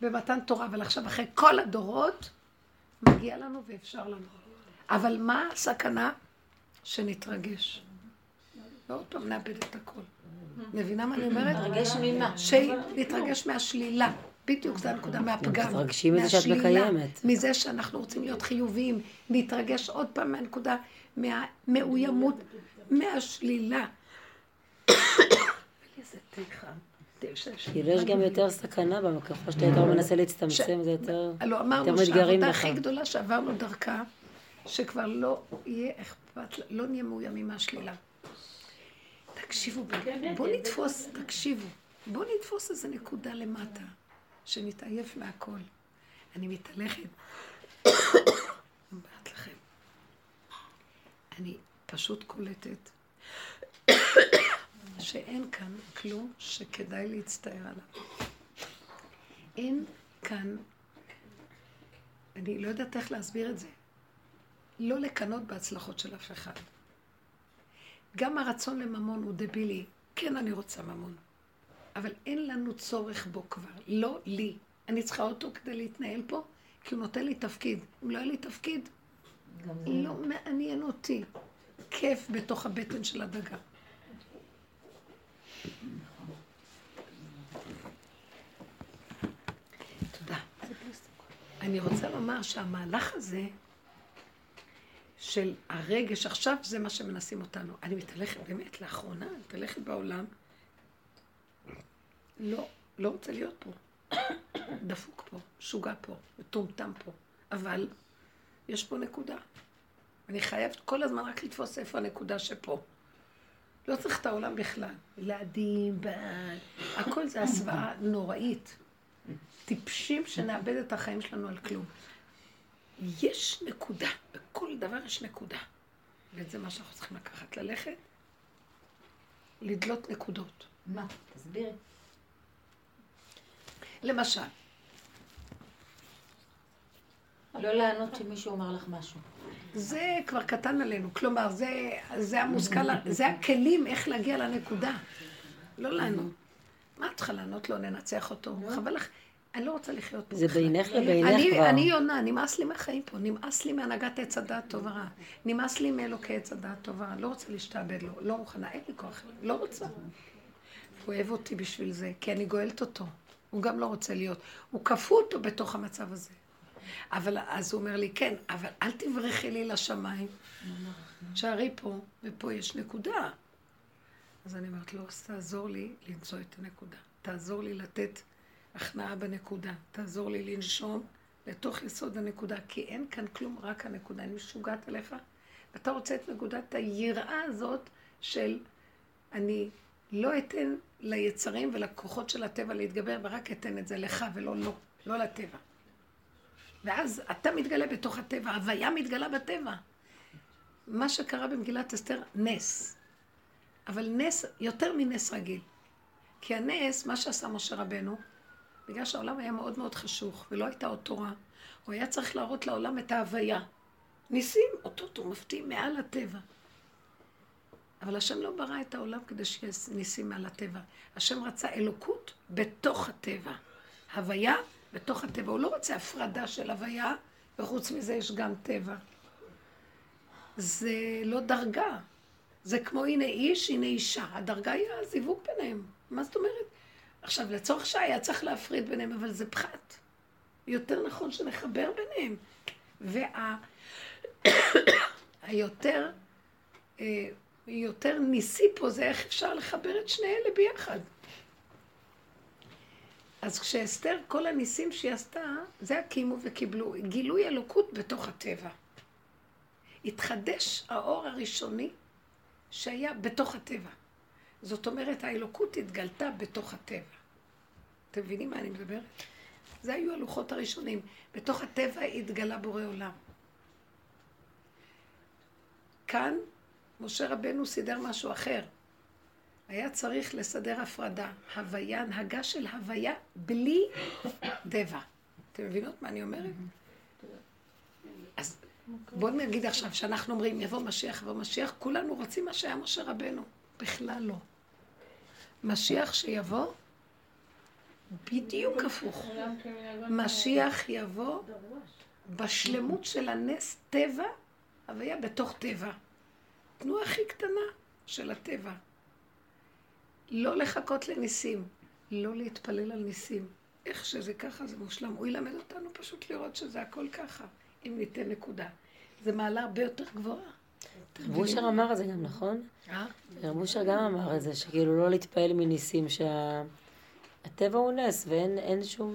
במתן תורה, אבל עכשיו אחרי כל הדורות, מגיע לנו ואפשר לנו. אבל מה הסכנה? שנתרגש. ועוד פעם נאבד את הכל. מבינה מה אני אומרת? להתרגש ממה? שנתרגש מהשלילה. בדיוק, זו הנקודה מהפגם. מתרגשים מזה שאת מקיימת. מזה שאנחנו רוצים להיות חיוביים. להתרגש עוד פעם מהנקודה, מהמאוימות, מהשלילה. כאילו יש גם יותר סכנה ככל שאתה יותר מנסה להצטמצם, זה יותר... לא, יותר אמרנו מתגרים שהעבודה. הכי גדולה שעברנו דרכה, שכבר לא יהיה אכפת, לא נהיה מאוימים מהשלילה. תקשיבו, בואו נתפוס, תקשיבו, בואו נתפוס איזה נקודה למטה, שנתעייף מהכל. אני מתהלכת, אומרת לכם, אני פשוט קולטת שאין כאן כלום שכדאי להצטער עליו. אין כאן, אני לא יודעת איך להסביר את זה, לא לקנות בהצלחות של אף אחד. גם הרצון לממון הוא דבילי. כן, אני רוצה ממון. אבל אין לנו צורך בו כבר. לא לי. אני צריכה אותו כדי להתנהל פה, כי הוא נותן לי תפקיד. אם לא היה לי תפקיד, לא מעניין אותי. כיף בתוך הבטן של הדגה. תודה. אני רוצה לומר שהמהלך הזה של הרגש, עכשיו זה מה שמנסים אותנו. אני מתהלכת באמת לאחרונה, אני מתהלכת בעולם, לא, לא רוצה להיות פה. דפוק פה, משוגע פה, מטומטם פה. אבל יש פה נקודה. אני חייבת כל הזמן רק לתפוס איפה הנקודה שפה. לא צריך את העולם בכלל. ילדים, בעל, הכל זה הסוואה נוראית. טיפשים שנאבד את החיים שלנו על כלום. יש נקודה, בכל דבר יש נקודה. וזה מה שאנחנו צריכים לקחת, ללכת, לדלות נקודות. מה? תסבירי. למשל, לא לענות שמישהו אמר לך משהו. זה כבר קטן עלינו, כלומר, זה, זה המושכל, זה הכלים איך להגיע לנקודה. לא לענות. מה את צריכה לענות לו, ננצח אותו? חבל לך, אני לא רוצה לחיות פה. זה. בינך לבינך אני, כבר. אני יונה, נמאס לי מהחיים פה, נמאס לי מהנהגת עץ הדעת טוב ורע. נמאס לי מאלוקי עץ הדעת טוב ורע, לא רוצה להשתעבד לו, לא מוכנה, אין לי כוח, לא רוצה. הוא אוהב אותי בשביל זה, כי אני גואלת אותו. הוא גם לא רוצה להיות. הוא כפו אותו בתוך המצב הזה. אבל אז הוא אומר לי, כן, אבל אל תברחי לי לשמיים. שערי פה, ופה יש נקודה. אז אני אומרת לו, תעזור לי למצוא את הנקודה. תעזור לי לתת הכנעה בנקודה. תעזור לי לנשום לתוך יסוד הנקודה, כי אין כאן כלום, רק הנקודה. אני משוגעת עליך. ואתה רוצה את נקודת היראה הזאת של אני לא אתן ליצרים ולכוחות של הטבע להתגבר, ורק אתן את זה לך ולא לו, לא לטבע. ואז אתה מתגלה בתוך הטבע, הוויה מתגלה בטבע. מה שקרה במגילת אסתר, נס. אבל נס, יותר מנס רגיל. כי הנס, מה שעשה משה רבנו, בגלל שהעולם היה מאוד מאוד חשוך, ולא הייתה עוד תורה, הוא היה צריך להראות לעולם את ההוויה. ניסים, אותות הוא מפתיע מעל הטבע. אבל השם לא ברא את העולם כדי שיהיה ניסים מעל הטבע. השם רצה אלוקות בתוך הטבע. הוויה בתוך הטבע. הוא לא רוצה הפרדה של הוויה, וחוץ מזה יש גם טבע. זה לא דרגה. זה כמו הנה איש, הנה אישה. הדרגה היא הזיווג ביניהם. מה זאת אומרת? עכשיו, לצורך שעה היה צריך להפריד ביניהם, אבל זה פחת. יותר נכון שנחבר ביניהם. והיותר אה, יותר ניסי פה זה איך אפשר לחבר את שני אלה ביחד. אז כשאסתר, כל הניסים שהיא עשתה, זה הקימו וקיבלו. גילוי אלוקות בתוך הטבע. התחדש האור הראשוני שהיה בתוך הטבע. זאת אומרת, האלוקות התגלתה בתוך הטבע. אתם מבינים מה אני מדברת? זה היו הלוחות הראשונים. בתוך הטבע התגלה בורא עולם. כאן משה רבנו סידר משהו אחר. היה צריך לסדר הפרדה, הוויה, הנהגה של הוויה בלי טבע. אתם מבינות מה אני אומרת? אז בואו נגיד עכשיו שאנחנו אומרים יבוא משיח, יבוא משיח, כולנו רוצים מה שהיה משה רבנו. בכלל לא. משיח שיבוא, בדיוק הפוך. משיח יבוא בשלמות של הנס טבע, הוויה בתוך טבע. תנועה הכי קטנה של הטבע. לא לחכות לניסים, לא להתפלל על ניסים. איך שזה ככה זה מושלם. הוא ילמד אותנו פשוט לראות שזה הכל ככה, אם ניתן נקודה. זה מעלה הרבה יותר גבוהה. רב אושר אמר את זה גם, נכון? אה? רב אושר גם אמר את זה, שכאילו לא להתפעל מניסים, שהטבע הוא נס ואין אין שום...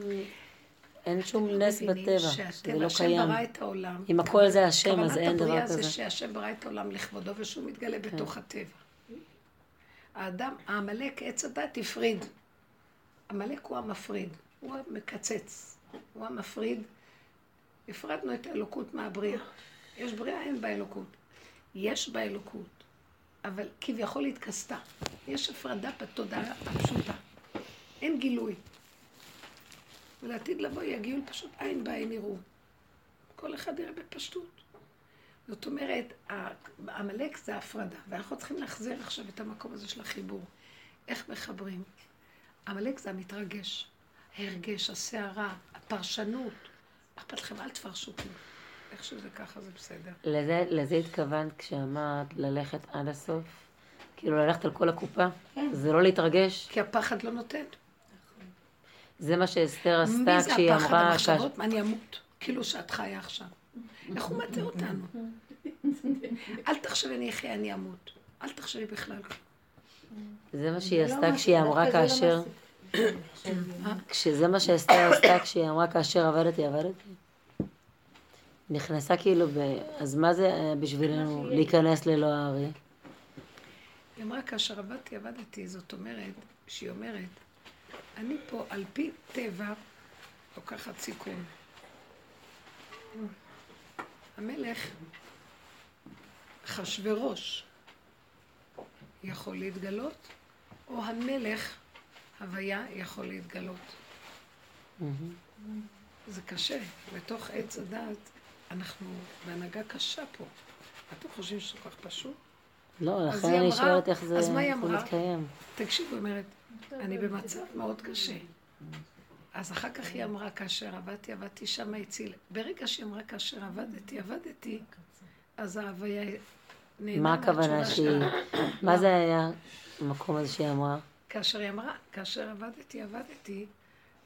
אין שום נס בטבע, שהטבע, לא קיים. ברא את העולם. אם הכל זה השם, אז כוונת אין דבר הבריאה כזה. כן. זה שהשם ברא את העולם לכבודו ושהוא מתגלה בתוך הטבע. האדם, העמלק, עץ הדת הפריד. עמלק הוא המפריד, הוא המקצץ, הוא המפריד. הפרדנו את האלוקות מהבריאה. יש בריאה, אין בה אלוקות. יש בה אלוקות, אבל כביכול התכסתה. יש הפרדה בתודעה הפשוטה. אין גילוי. ולעתיד לבוא יגיעו פשוט עין בעין יראו. כל אחד יראה בפשטות. זאת אומרת, עמלק זה הפרדה, ואנחנו צריכים להחזיר עכשיו את המקום הזה של החיבור. איך מחברים? עמלק זה המתרגש, ההרגש, הסערה, הפרשנות. אכפת לכם, אל תפרשו כלום. איך שזה ככה זה בסדר. לזה, לזה התכוונת כשאמרת ללכת עד הסוף? כאילו ללכת על כל הקופה? זה לא להתרגש? כי הפחד לא נותן. זה מה שאסתר עשתה מי זה כשהיא הפחד, אמרה... המחשבות? מה אני אמות? כאילו שאת חיה עכשיו. איך הוא מטה אותנו? אל תחשבי אני אחיה, אני אמות. אל תחשבי בכלל. זה מה שהיא לא עשתה כשהיא אמרה זה לא כאשר... כשזה מה שאסתר עשתה כשהיא אמרה כאשר עבדתי, עבדתי? נכנסה כאילו ב... אז מה זה היה בשבילנו להיכנס ללא הארי? היא אמרה, כאשר עבדתי, עבדתי, זאת אומרת, שהיא אומרת, אני פה על פי טבע לוקחת סיכון. המלך, אחשוורוש, יכול להתגלות, או המלך, הוויה, יכול להתגלות. זה קשה. בתוך עץ הדעת, אנחנו בהנהגה קשה פה. אתם חושבים שזה כל כך פשוט? לא, לכן אני שואלת איך זה אז מה היא אמרה? מתקיים. תקשיבו, היא אומרת, אני במצב מאוד קשה. אז אחר כך היא אמרה, כאשר עבדתי, עבדתי שם הציל. ברגע שהיא אמרה, כאשר עבדתי, עבדתי, אז ההוויה נהנה מה הכוונה שהיא... מה זה היה המקום הזה שהיא אמרה? כאשר היא אמרה, כאשר עבדתי, עבדתי,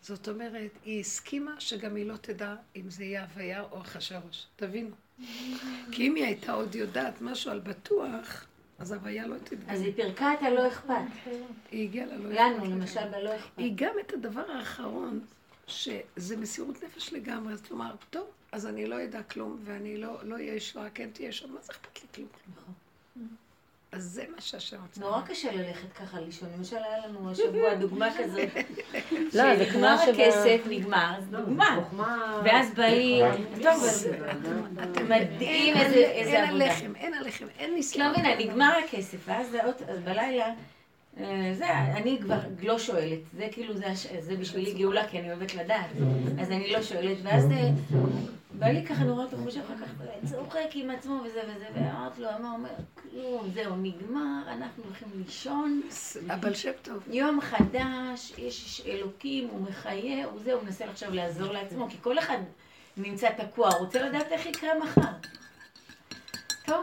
זאת אומרת, היא הסכימה שגם היא לא תדע אם זה יהיה הוויה או אחשוורוש. תבינו. כי אם היא הייתה עוד יודעת משהו על בטוח, אז הוויה לא תדע. אז היא פירקה את הלא אכפת. היא הגיעה ללא לנו, אכפת למשל, לגמרי. בלא אכפת. היא גם את הדבר האחרון, שזה מסירות נפש לגמרי, אז לומר, טוב, אז אני לא אדע כלום, ואני לא לא אהיה ישועה, כן תהיה ישועה, מה זה אכפת לי כלום? אז זה מה שהשם רוצה. נורא קשה ללכת ככה לישון. למשל, היה לנו השבוע דוגמה כזאת. לא, זה כמו הכסף, נגמר, אז דוגמה. ואז באים, טוב, מדהים איזה איזה אין עבודה. עליכם, אין עליכם, אין לא ניסיון. מבינה, נגמר הכסף, ואז זה עוד- אז בלילה, זה, אני כבר לא שואלת, זה כאילו, זה זה בשבילי גאולה, כי אני אוהבת לדעת, אז אני לא שואלת, ואז אה, בא לי ככה נורא בחוש אחר כך, צוחק עם עצמו וזה וזה, ואמרת לו, מה? אומר, כלום, זהו, נגמר, אנחנו הולכים לישון, הבעל שם טוב. יום חדש, יש אלוקים, הוא מחיה, הוא זה, הוא מנסה עכשיו לעזור לעצמו, כי כל אחד נמצא תקוע, רוצה לדעת איך יקרה מחר. טוב,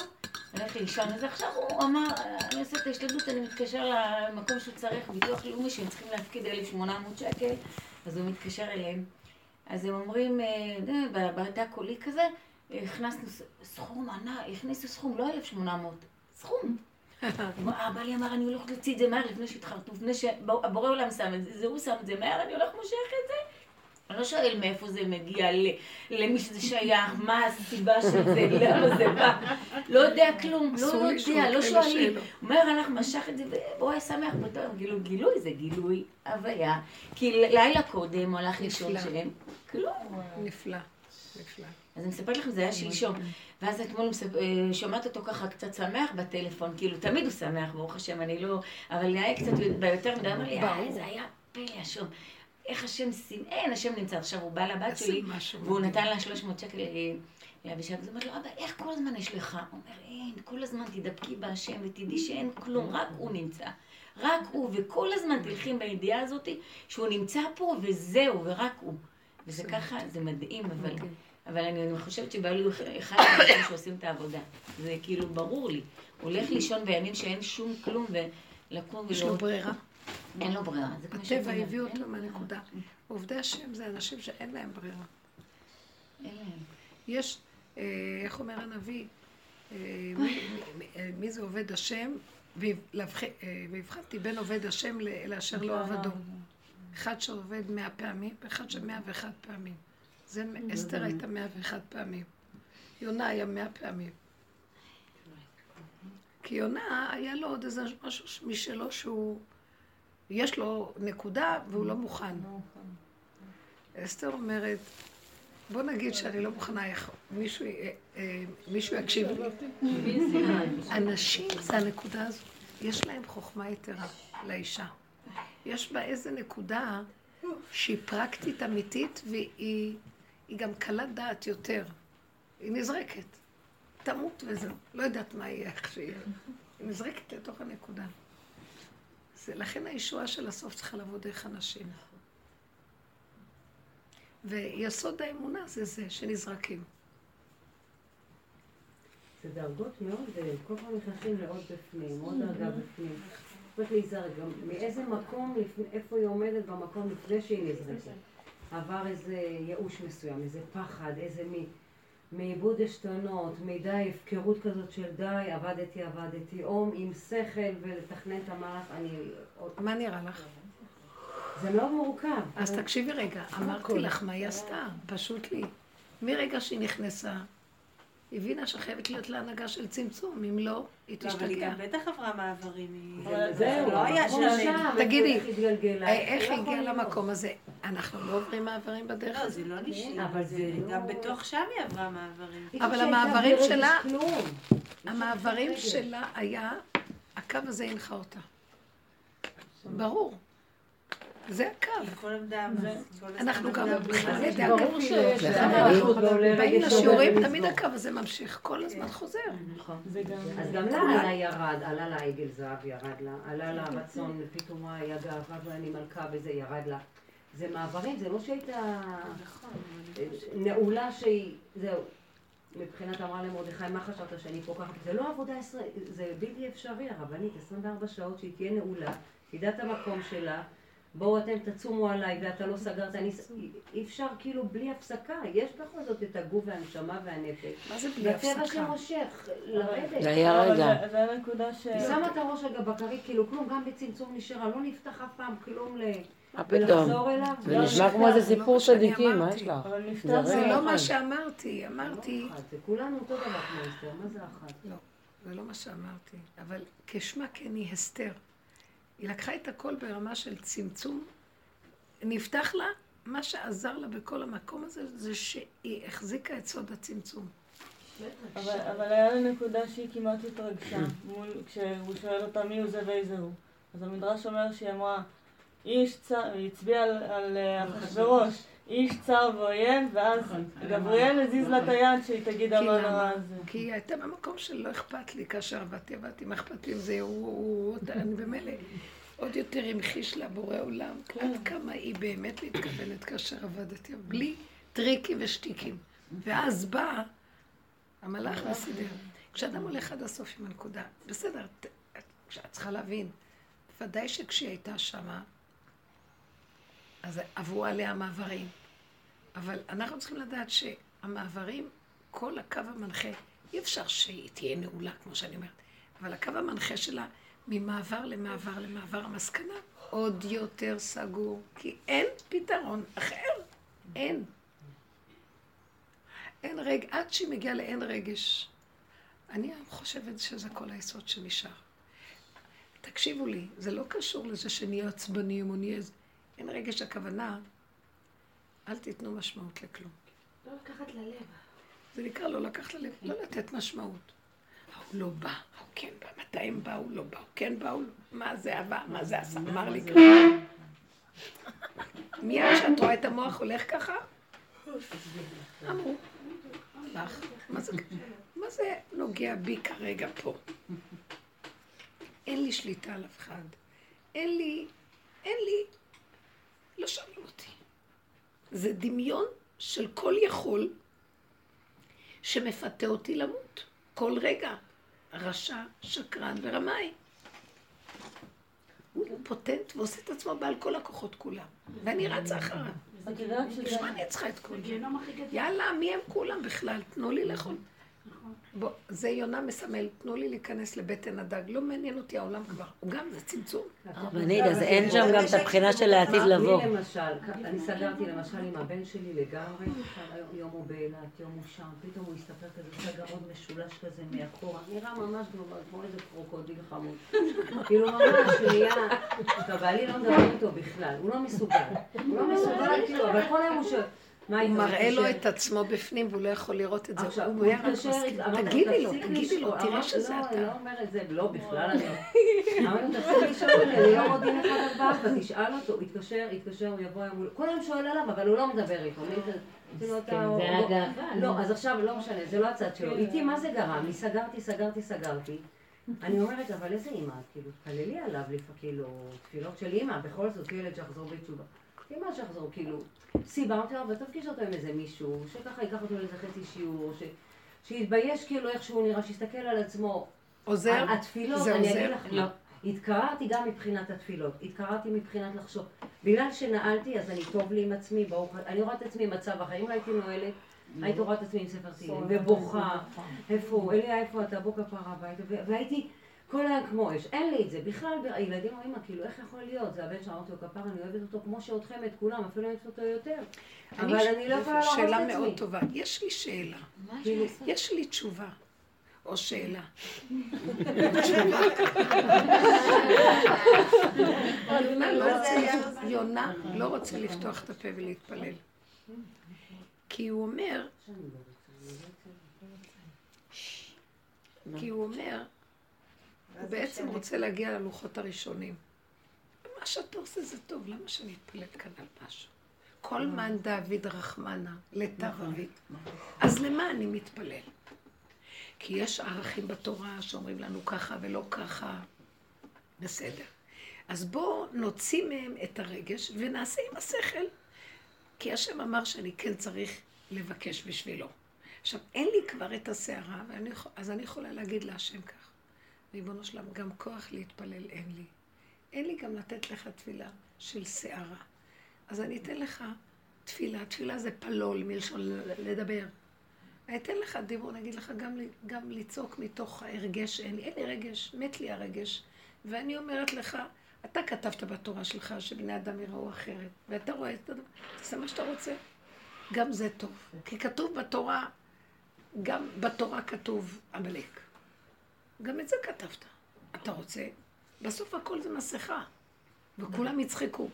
הלכתי לישון, אז עכשיו הוא אמר, אני עושה את ההשתדלות, אני מתקשר למקום שהוא צריך, ביטוח לאומי, שהם צריכים להפקיד 1,800 שקל, אז הוא מתקשר אליהם. אז הם אומרים, אה, אה, בתא קולי כזה, הכנסנו סכום ענק, הכניסו סכום, לא 1,800, סכום. הבעלי אמר, אני הולך להוציא את זה מהר לפני שהתחרטו, לפני שהבורא עולם שם את זה, זה הוא שם את זה מהר, אני הולך מושך את זה. אני לא שואל מאיפה זה מגיע, למי שזה שייך, מה הסיבה של זה, למה זה בא. לא יודע כלום, לא יודע, לא שואלים. אומר, אנחנו משך את זה, והוא היה שמח באותו יום. גילו, גילוי זה גילוי הוויה. כי לילה קודם הוא הלך לישון. שהם, כלום. נפלא, נפלא. אז אני מספרת לכם, זה היה שלשום. ואז אתמול. אה, שומעת אותו ככה קצת שמח בטלפון, כאילו, תמיד הוא שמח, ברוך השם, אני לא... אבל היה קצת ביותר מדי, אמר לי. אה, זה היה פלא השם. איך השם שים... אין, השם נמצא. עכשיו, הוא בא לבת שלי, והוא. נתן לה 300 שקל לאבישג, אז אומר לו, אבא, איך כל הזמן יש לך? הוא אומר, אין, כל הזמן תדבקי בהשם ותדעי שאין כלום, רק הוא נמצא. רק הוא, וכל הזמן תלכי בידיעה הזאת שהוא נמצא פה וזהו, ורק הוא. וזה ככה, זה מדהים, אבל... אבל אני, חושבת שבעלי הוא אחד האנשים שעושים את העבודה. זה כאילו ברור לי. הוא הולך לישון בימים שאין שום כלום, ולקום יש לו ולראות... ברירה. אין לו ברירה. הטבע הביא אותו מהנקודה. עובדי השם זה אנשים שאין להם ברירה. ברירה. אין להם. יש, אה, איך אומר הנביא, אה, מי- אה, מי זה עובד השם, והבח- והבחנתי בין עובד השם לאשר לא עבדו. אחד שעובד מאה פעמים, ואחד שמאה ואחת פעמים. זה אסתר הייתה מאה ואחת פעמים. יונה היה מאה פעמים. כי יונה היה לו עוד איזה משהו משלו שהוא, יש לו נקודה והוא לא מוכן. אסתר אומרת, בוא נגיד שאני לא מוכנה, איך- מישהו, אה, אה, יקשיב לי. אנשים, זה הנקודה הזאת, יש להם חוכמה יתרה לאישה. יש בה איזה נקודה שהיא פרקטית אמיתית והיא היא גם קלת דעת יותר. היא נזרקת. תמות וזהו. לא יודעת מה יהיה, איך שיהיה. היא נזרקת לתוך הנקודה. זה, לכן הישועה של הסוף צריכה לבוא דרך אנשים. ויסוד האמונה זה זה, שנזרקים. זה דרגות מאוד, כל פעם נכנסים לעוד בפנים, עוד דרגה בפנים. צריך להיזהר גם מאיזה מקום, איפה היא עומדת במקום לפני שהיא נזרקת. עבר איזה ייאוש מסוים, איזה פחד, איזה מ... מאיבוד עשתונות, מדי הפקרות כזאת של די, עבדתי, עבדתי, או עם שכל ולתכנן את המהלך, אני... מה נראה לך? זה מאוד מורכב. אז תקשיבי רגע, אמרתי לך מה היא עשתה, פשוט לי. מרגע שהיא נכנסה, הבינה שחייבת להיות לה הנהגה של צמצום, אם לא, היא לא, אבל היא תשתגע. גם בטח עברה מעברים. היא- זהו, זה לא היה שלם. תגידי, איך לא היא הגיעה. למקום הזה? אנחנו לא עוברים מעברים בדרך לא, הזאת? זה לא נשאר. אבל זה לא- גם בתוך שם היא עברה מעברים. היא אבל המעברים שלה-. המעברים. שלה היה, הקו הזה הנחה אותה. ברור. זה הקו. אנחנו גם ידי הקו. אנחנו בעולי באים לשיעורים, תמיד. הקו הזה ממשיך, כל הזמן חוזר. נכון. אז גם לה עלה ירד, עלה לה עגל זהב, ירד לה, עלה לה רצון, פתאום היה גאווה ואני מלכה וזה ירד לה. זה מעברים, זה לא שהייתה נכון, נעולה שהיא, זהו. מבחינת אמרה למרדכי, מה חשבת שאני פה ככה? זה לא עבודה, עשרה- זה בלתי אפשרי, הרבנית, 24 שעות שהיא תהיה נעולה, תדע את המקום שלה, בואו אתם תצומו עליי ואתה לא סגרת, אני... אי אפשר כאילו בלי הפסקה, יש בכל זאת את הגוף והנשמה והנפש. מה זה בלי והטבע הפסקה? שמושך, לרדת. זה היה רגע. זה- הנקודה ש... היא שמה את הראש רגע בכרית, כאילו כלום, גם בצמצום נשארה, לא נפתח אף פעם כלום ל... מה פתאום? זה נשמע כמו איזה סיפור צדיקים, מה. יש לך? זה לא. מה שאמרתי, אמרתי, לא זה כולנו אותו דבר כמו אסתר, מה זה אחת? לא, זה לא מה שאמרתי, אבל כשמה כן היא הסתר. היא לקחה את הכל ברמה של צמצום, נפתח לה, מה שעזר לה בכל המקום הזה, זה שהיא החזיקה את סוד הצמצום. אבל, אבל היה לה נקודה שהיא כמעט התרגשה, מול, כשהוא שואל אותה מי הוא זה ואיזה הוא. אז המדרש אומר שהיא אמרה, היא הצביעה על, על אה, אחשוורוש, איש צר ועוין, ואז גבריאל הזיז לה את היד שהיא תגיד למה? הרע הזה. כי היא הייתה במקום של לא אכפת לי כאשר עבדתי, עבדתי, מה אכפת לי אם זה הוא, אני במילא עוד יותר המחיש לה בורא עולם, עד כמה היא באמת מתכוונת כאשר עבדתי, בלי טריקים ושטיקים. ואז בא המלאך וסידר. כשאדם הולך עד הסוף עם הנקודה, בסדר, ת- את צריכה להבין, ודאי שכשהיא הייתה שמה, אז עברו עליה מעברים. אבל אנחנו צריכים לדעת שהמעברים, כל הקו המנחה, אי אפשר שהיא תהיה נעולה, כמו שאני אומרת, אבל הקו המנחה שלה, ממעבר למעבר למעבר, המסקנה עוד יותר סגור, כי אין פתרון אחר. אין. אין רגע, עד שהיא מגיעה לאין רגש. אני חושבת שזה כל היסוד שנשאר. תקשיבו לי, זה לא קשור לזה שנהיה עצבניים או נהיה... אין רגש הכוונה, אל תיתנו משמעות לכלום. לא לקחת ללב. זה נקרא לא לקחת ללב, לא לתת משמעות. ההוא לא בא, ההוא כן בא, מתי הם באו, לא באו, כן באו, לא. מה זה עבר, מה זה עשה, אמר לי ככה. מיד כשאת רואה את המוח הולך ככה, אמרו, הלך. מה זה, מה זה נוגע בי כרגע פה? אין לי שליטה על אף אחד. אין לי, אין לי, לא שואלים אותי. זה דמיון של כל יכול שמפתה אותי למות. כל רגע. רשע, שקרן ורמאי. הוא פוטנט ועושה את עצמו בעל כל הכוחות כולם. ואני רצה אחריו. בשביל מה אני צריכה את כל זה? יאללה, מי הם כולם בכלל? תנו לי לאכול. בוא, זה יונה מסמל, תנו לי להיכנס לבטן הדג. לא מעניין אותי העולם כבר. הוא גם, זה צמצום. רבנית, אז אין שם גם את הבחינה של העתיד לבוא. אני למשל, אני סגרתי למשל עם הבן שלי לגמרי, יום הוא באילת, יום הוא שם, פתאום הוא הסתפר כזה, עושה גרון משולש כזה מאחורה, נראה ממש כמו איזה קרוקודיל חמוד. כאילו ממש, נהיה, ובעלי לא מדבר איתו בכלל, הוא לא מסוגל. הוא לא מסוגל, כאילו, אבל כל היום הוא שואל. הוא? מראה לו? את עצמו בפנים והוא לא יכול לראות את זה. עכשיו, הוא. אמרתי, תגידי לו, תגידי לו. תראה שזה לא, אני אתה. לא אומרת זה, לא, בכלל אני לא. אמרתי, תפסיק לשאול אותי, אני לא מודיעין אחד על באבא, תשאל אותו, יתקשר, יתקשר, הוא יבוא כל היום שואל עליו, אבל הוא לא מדבר איתו. זה? אתה- כן, הוא- הגאווה. לא, אז עכשיו, לא משנה, זה לא הצד שלו. איתי, מה זה גרם? לי סגרתי, סגרתי, סגרתי. אני אומרת, אבל איזה אימא, את, כאילו, תפללי עליו, כאילו, תפילות של אימא, בכל זאת ילד שיחזור בתשובה. אימא שיחזור, כאילו, סיברתי לו, ותפגיש אותו עם איזה מישהו, שככה ייקח אותו לאיזה חצי שיעור, ש... שיתבייש כאילו איך שהוא נראה, שיסתכל על עצמו. עוזר? התפילות, זה אני עוזר? אגיד לך לא. מה. התקררתי גם מבחינת התפילות, התקררתי מבחינת לחשוב. בגלל שנעלתי, אז אני טוב לי עם עצמי, ברוך אני רואה את עצמי במצב אחר. אם לא הייתי נועלת, הייתי רואה את עצמי עם ספר תהילים, ובוכה. איפה הוא? אליה, איפה אתה? בוא כפרה הביתה. והייתי כל היום כמו אש. אין לי את זה. בכלל, הילדים אומרים, כאילו, איך יכול להיות? זה הבן שאמרתי לו, כפרה, אני אוהבת אותו כמו שאתכם, את כולם, אפילו אני אוהבת אותו יותר. אבל ש- אני לא יכולה להרוס את שאלה עצמי. מאוד טובה. יש לי שאלה. כאילו, יש לי תשובה. או שאלה. יונה לא רוצה- יונה לא רוצה לפתוח את הפה ולהתפלל. כי הוא אומר, כי הוא אומר, הוא בעצם רוצה להגיע ללוחות הראשונים. מה שאתה עושה זה טוב, למה שאני אתפלל כאן על משהו? כל מן דוד רחמנה, לטב אבי. אז למה אני מתפלל? כי יש ערכים בתורה שאומרים לנו ככה ולא ככה. בסדר. אז בואו נוציא מהם את הרגש ונעשה עם השכל. כי השם אמר שאני כן צריך לבקש בשבילו. עכשיו, אין לי כבר את הסערה, ואני, אז אני יכולה להגיד להשם כך. ריבונו שלם, גם כוח להתפלל אין לי. אין לי גם לתת לך תפילה של סערה. אז אני אתן לך תפילה. תפילה זה פלול, מלשון לדבר. אני אתן לך דיבור, אני אגיד לך גם, גם לצעוק מתוך ההרגש, אין לי, אין לי רגש, מת לי הרגש. ואני אומרת לך, אתה כתבת בתורה שלך שבני אדם יראו אחרת, ואתה רואה את הדבר, תעשה מה שאתה רוצה. גם זה טוב. כי כתוב בתורה, גם בתורה כתוב עמלק. גם את זה כתבת. אתה רוצה? בסוף הכל זה מסכה. וכולם יצחקו.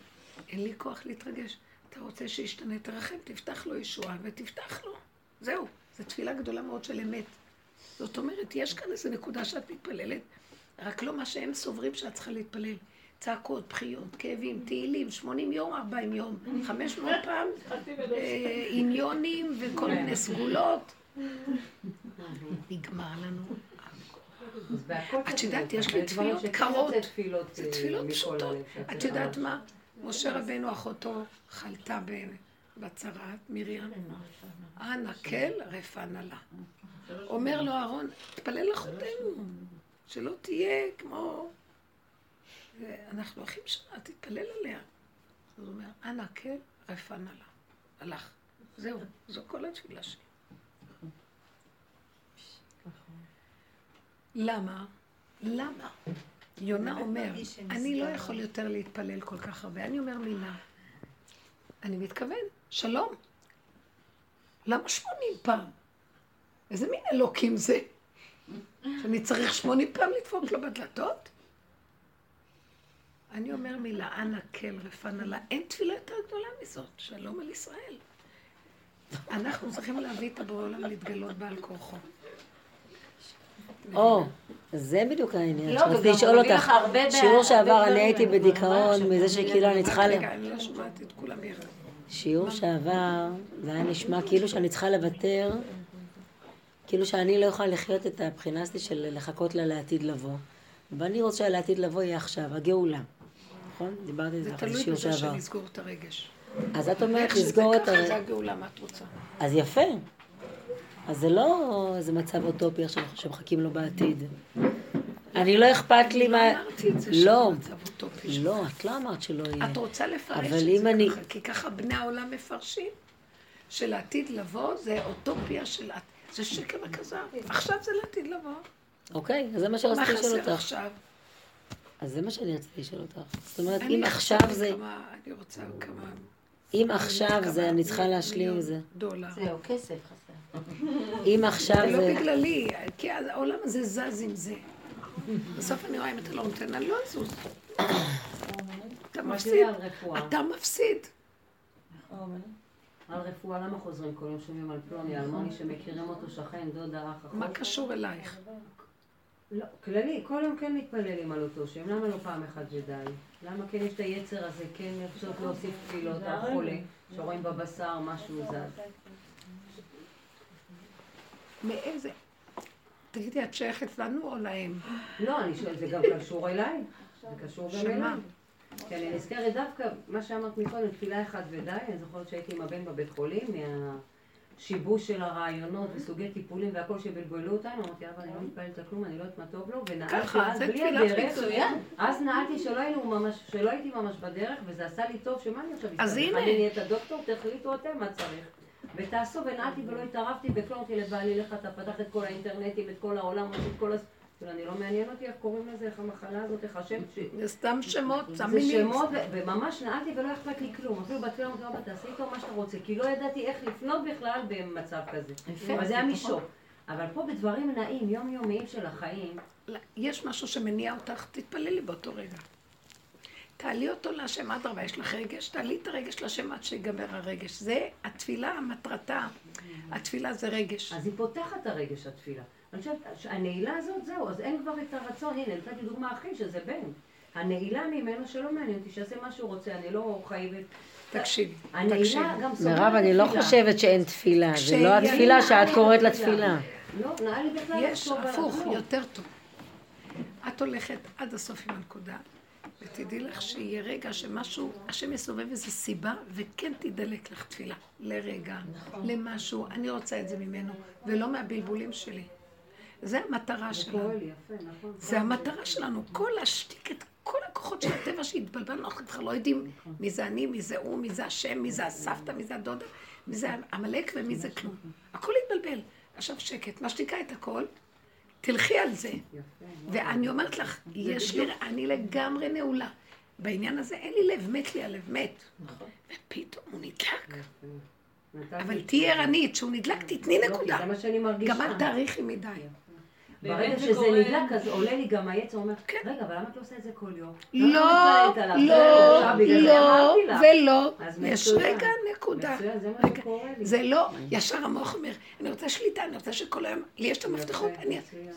אין לי כוח להתרגש. אתה רוצה שישתנה, תרחם, תפתח לו ישועה ותפתח לו. זהו. זו תפילה גדולה מאוד של אמת. זאת אומרת, יש כאן איזו נקודה שאת מתפללת, רק לא מה שהם סוברים שאת צריכה להתפלל. צעקות, בכיות, כאבים, תהילים, 80 יום, 40 יום, 500 פעם, אה, עניונים וכל מיני סגולות. נגמר לנו. את. יודעת, יש לי תפילות קרות. זה אה, תפילות מכל פשוטות. את יודעת צריכה. מה? משה רבנו אחותו חלתה בצרעת, מרים. אנא כל רפנה לה. אומר לו אהרון, תפלל לאחותנו, שלא תהיה כמו... אנחנו אחים שלה, תתפלל עליה. אז הוא אומר, אנא כל רפנה לה. הלך. זהו, זו כל התפילה שלי. למה? למה? יונה אומר, אני לא יכול יותר להתפלל כל כך הרבה. אני אומר מילה. אני מתכוון, שלום. למה שמונים פעם? איזה מין אלוקים זה? שאני צריך שמונים פעם לדפוק לו בדלתות? אני אומר מילה, אנא כל רפנה לה, אין תפילה יותר גדולה מזאת, שלום על ישראל. אנחנו צריכים להביא את הבורא עולם להתגלות בעל כורחו. או, זה בדיוק העניין. לא, וגם לשאול הוא מביא אותך, לך הרבה שיעור שעבר אני הייתי בדיכאון מזה שכאילו אני צריכה... ל- רגע, אני לא שמעתי את כולם יחד. שיעור שעבר, זה היה נשמע כאילו שאני צריכה לוותר, כאילו שאני לא יכולה לחיות את הבחינה הזאת של לחכות לה לעתיד לבוא. ואני רוצה שהלעתיד לבוא יהיה עכשיו, הגאולה. נכון? דיברתי על זה זה אחרי תלוי שיעור בזה שעבר. שנסגור את הרגש. אז את אומרת איך שזה לסגור את ככה, זה. הגאולה, מה את רוצה? אז יפה. אז זה לא איזה מצב אוטופי עכשיו שמחכים לו בעתיד. אני לא אכפת לי מה... לא אמרתי את זה לא. שזה מצב אוטופי. לא, את לא אמרת שלא יהיה. את רוצה לפרש אבל את זה אני- ככה, כי ככה בני העולם מפרשים. שלעתיד לבוא זה אוטופיה של... זה שקר וכזב. עכשיו זה לעתיד לבוא. אוקיי, אז זה מה מה שרציתי לשאול חסר אותך. עכשיו? אז זה מה שאני רציתי לשאול אותך. זאת אומרת, אם עכשיו זה... אני רוצה כמה... אם עכשיו זה, אני צריכה להשלים עם זה. דולר. זהו, כסף חסר. אם עכשיו זה לא זה... בגללי, כי העולם הזה זז עם זה. בסוף אני רואה אם אתה לא נותן, אני לא אזוז. אתה מפסיד. זה על? אתה מפסיד. על רפואה, למה חוזרים כל יום שומעים על פלוני, אלמוני שמכירים אותו, שכן, דודה, אח, אחות? מה קשור אלייך? לא, כללי, כל יום כן מתפללים על אותו שם, למה לא פעם אחת ודי? למה כן יש את היצר הזה, כן אפשר להוסיף תפילות על חולה, שרואים בבשר משהו זז? מאיזה... תגידי, את שייכת לנו או להם? לא, אני שואלת, זה גם קשור אליי? זה קשור גם? אליי. כי אני נזכרת דווקא, מה שאמרת מקודם, תפילה אחת ודי, אני זוכרת שהייתי עם הבן בבית חולים, מהשיבוש של הרעיונות וסוגי טיפולים והכל שבלבלו אותנו, אמרתי, אבא, אני לא מתפללת על כלום, אני לא יודעת מה טוב לו, ונעלתי אז בלי הדרך. אז נעלתי שלא הייתי ממש בדרך, וזה עשה לי טוב, שמה אני עכשיו אז? הנה. אני נהיית הדוקטור, תחליטו אתם מה צריך. ותעשו, ונעלתי ולא התערבתי, וכלום אותי לבעלי לך, אתה פתח את כל האינטרנטים, את כל העולם, את כל הס... אני לא מעניין אותי איך קוראים לזה, איך המחלה הזאת, איך השם, ש... זה סתם שמות, זה סתם מילים. שמות, ו- וממש נעלתי ולא אכפת לי כלום. אפילו בתפילה אמרתי, אבא, תעשי איתו מה שאתה רוצה, כי לא ידעתי איך לפנות בכלל במצב כזה. אבל זה היה נכון. מישור. אבל פה בדברים נעים, יומיומיים של החיים, יש משהו שמניע אותך, תתפללי באותו רגע. תעלי אותו להשם, אדרבה, יש לך רגש, תעלי את הרגש להשם עד שיגמר הרגש. זה התפילה, מטרתה. התפילה זה רגש. אז היא פותחת את הרגש התפילה. אני חושבת שהנעילה הזאת, זהו, אז אין כבר את הרצון, הנה, נתתי דוגמה אחי, שזה בן. הנעילה ממנו שלא מעניין אותי, שיעשה מה שהוא רוצה, אני לא חייבת. תקשיבי, הנעילה תקשיבי. מירב, אני לא. חושבת שאין תפילה. זה לא התפילה שאת קוראת לה בתפילה. תפילה. לא, נראה לי בכלל יש על הפוך. יותר טוב. את הולכת עד הסוף עם הנקודה, ותדעי לך שיהיה רגע שמשהו, השם יסובב איזו סיבה, וכן תדלק לך תפילה. לרגע, למשהו, אני רוצה את זה ממנו, ולא מהבלבולים שלי. זה המטרה שלנו. נכון. זה המטרה שלנו, כל להשתיק את כל הכוחות של הטבע שהתבלבלנו, אנחנו כבר לא יודעים מי זה אני, מי זה הוא, מי זה השם, מי זה הסבתא, מי זה הדודה, מי זה עמלק ומי זה כלום. הכל התבלבל. עכשיו שקט, משתיקה את הכל, תלכי על זה. ואני אומרת לך, יש לי, אני לגמרי נעולה. בעניין הזה אין לי לב, מת לי הלב, מת. ופתאום הוא נדלק. אבל תהיי ערנית, שהוא נדלק, תתני לא, נקודה. גם אל תאריכי מדי. ברגע שזה. נדלק, אז עולה לי גם היצר, אומר, כן. רגע, אבל למה את לא עושה את זה כל יום? לא? לא, לא, לך. ולא. יש. רגע נקודה. זה לא, ישר המוח אומר, אני רוצה שליטה, אני רוצה שכל היום, לי יש את המפתחות.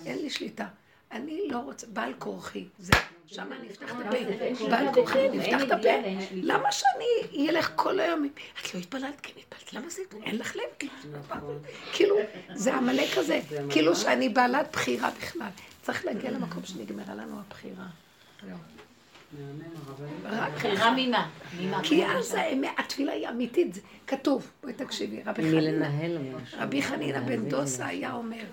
אין לי שליטה. אני לא רוצה, בעל כורחי, זה, שם אני אפתח את הפה. בעל אפתח אין את הפה. למה שאני אלך כל היום, את לא התפללת? כן התפללת, למה זה, אין לך לב? כאילו, נכון. כאילו, זה עמלק כזה, זה ממש. כאילו שאני בעלת בחירה בכלל. צריך להגיע למקום שנגמרה לנו הבחירה. רק בחירה ממה? כי אז התפילה היא אמיתית, זה כתוב. בואי תקשיבי, רבי חנינא. רבי חנינא בן דוסה היה אומר,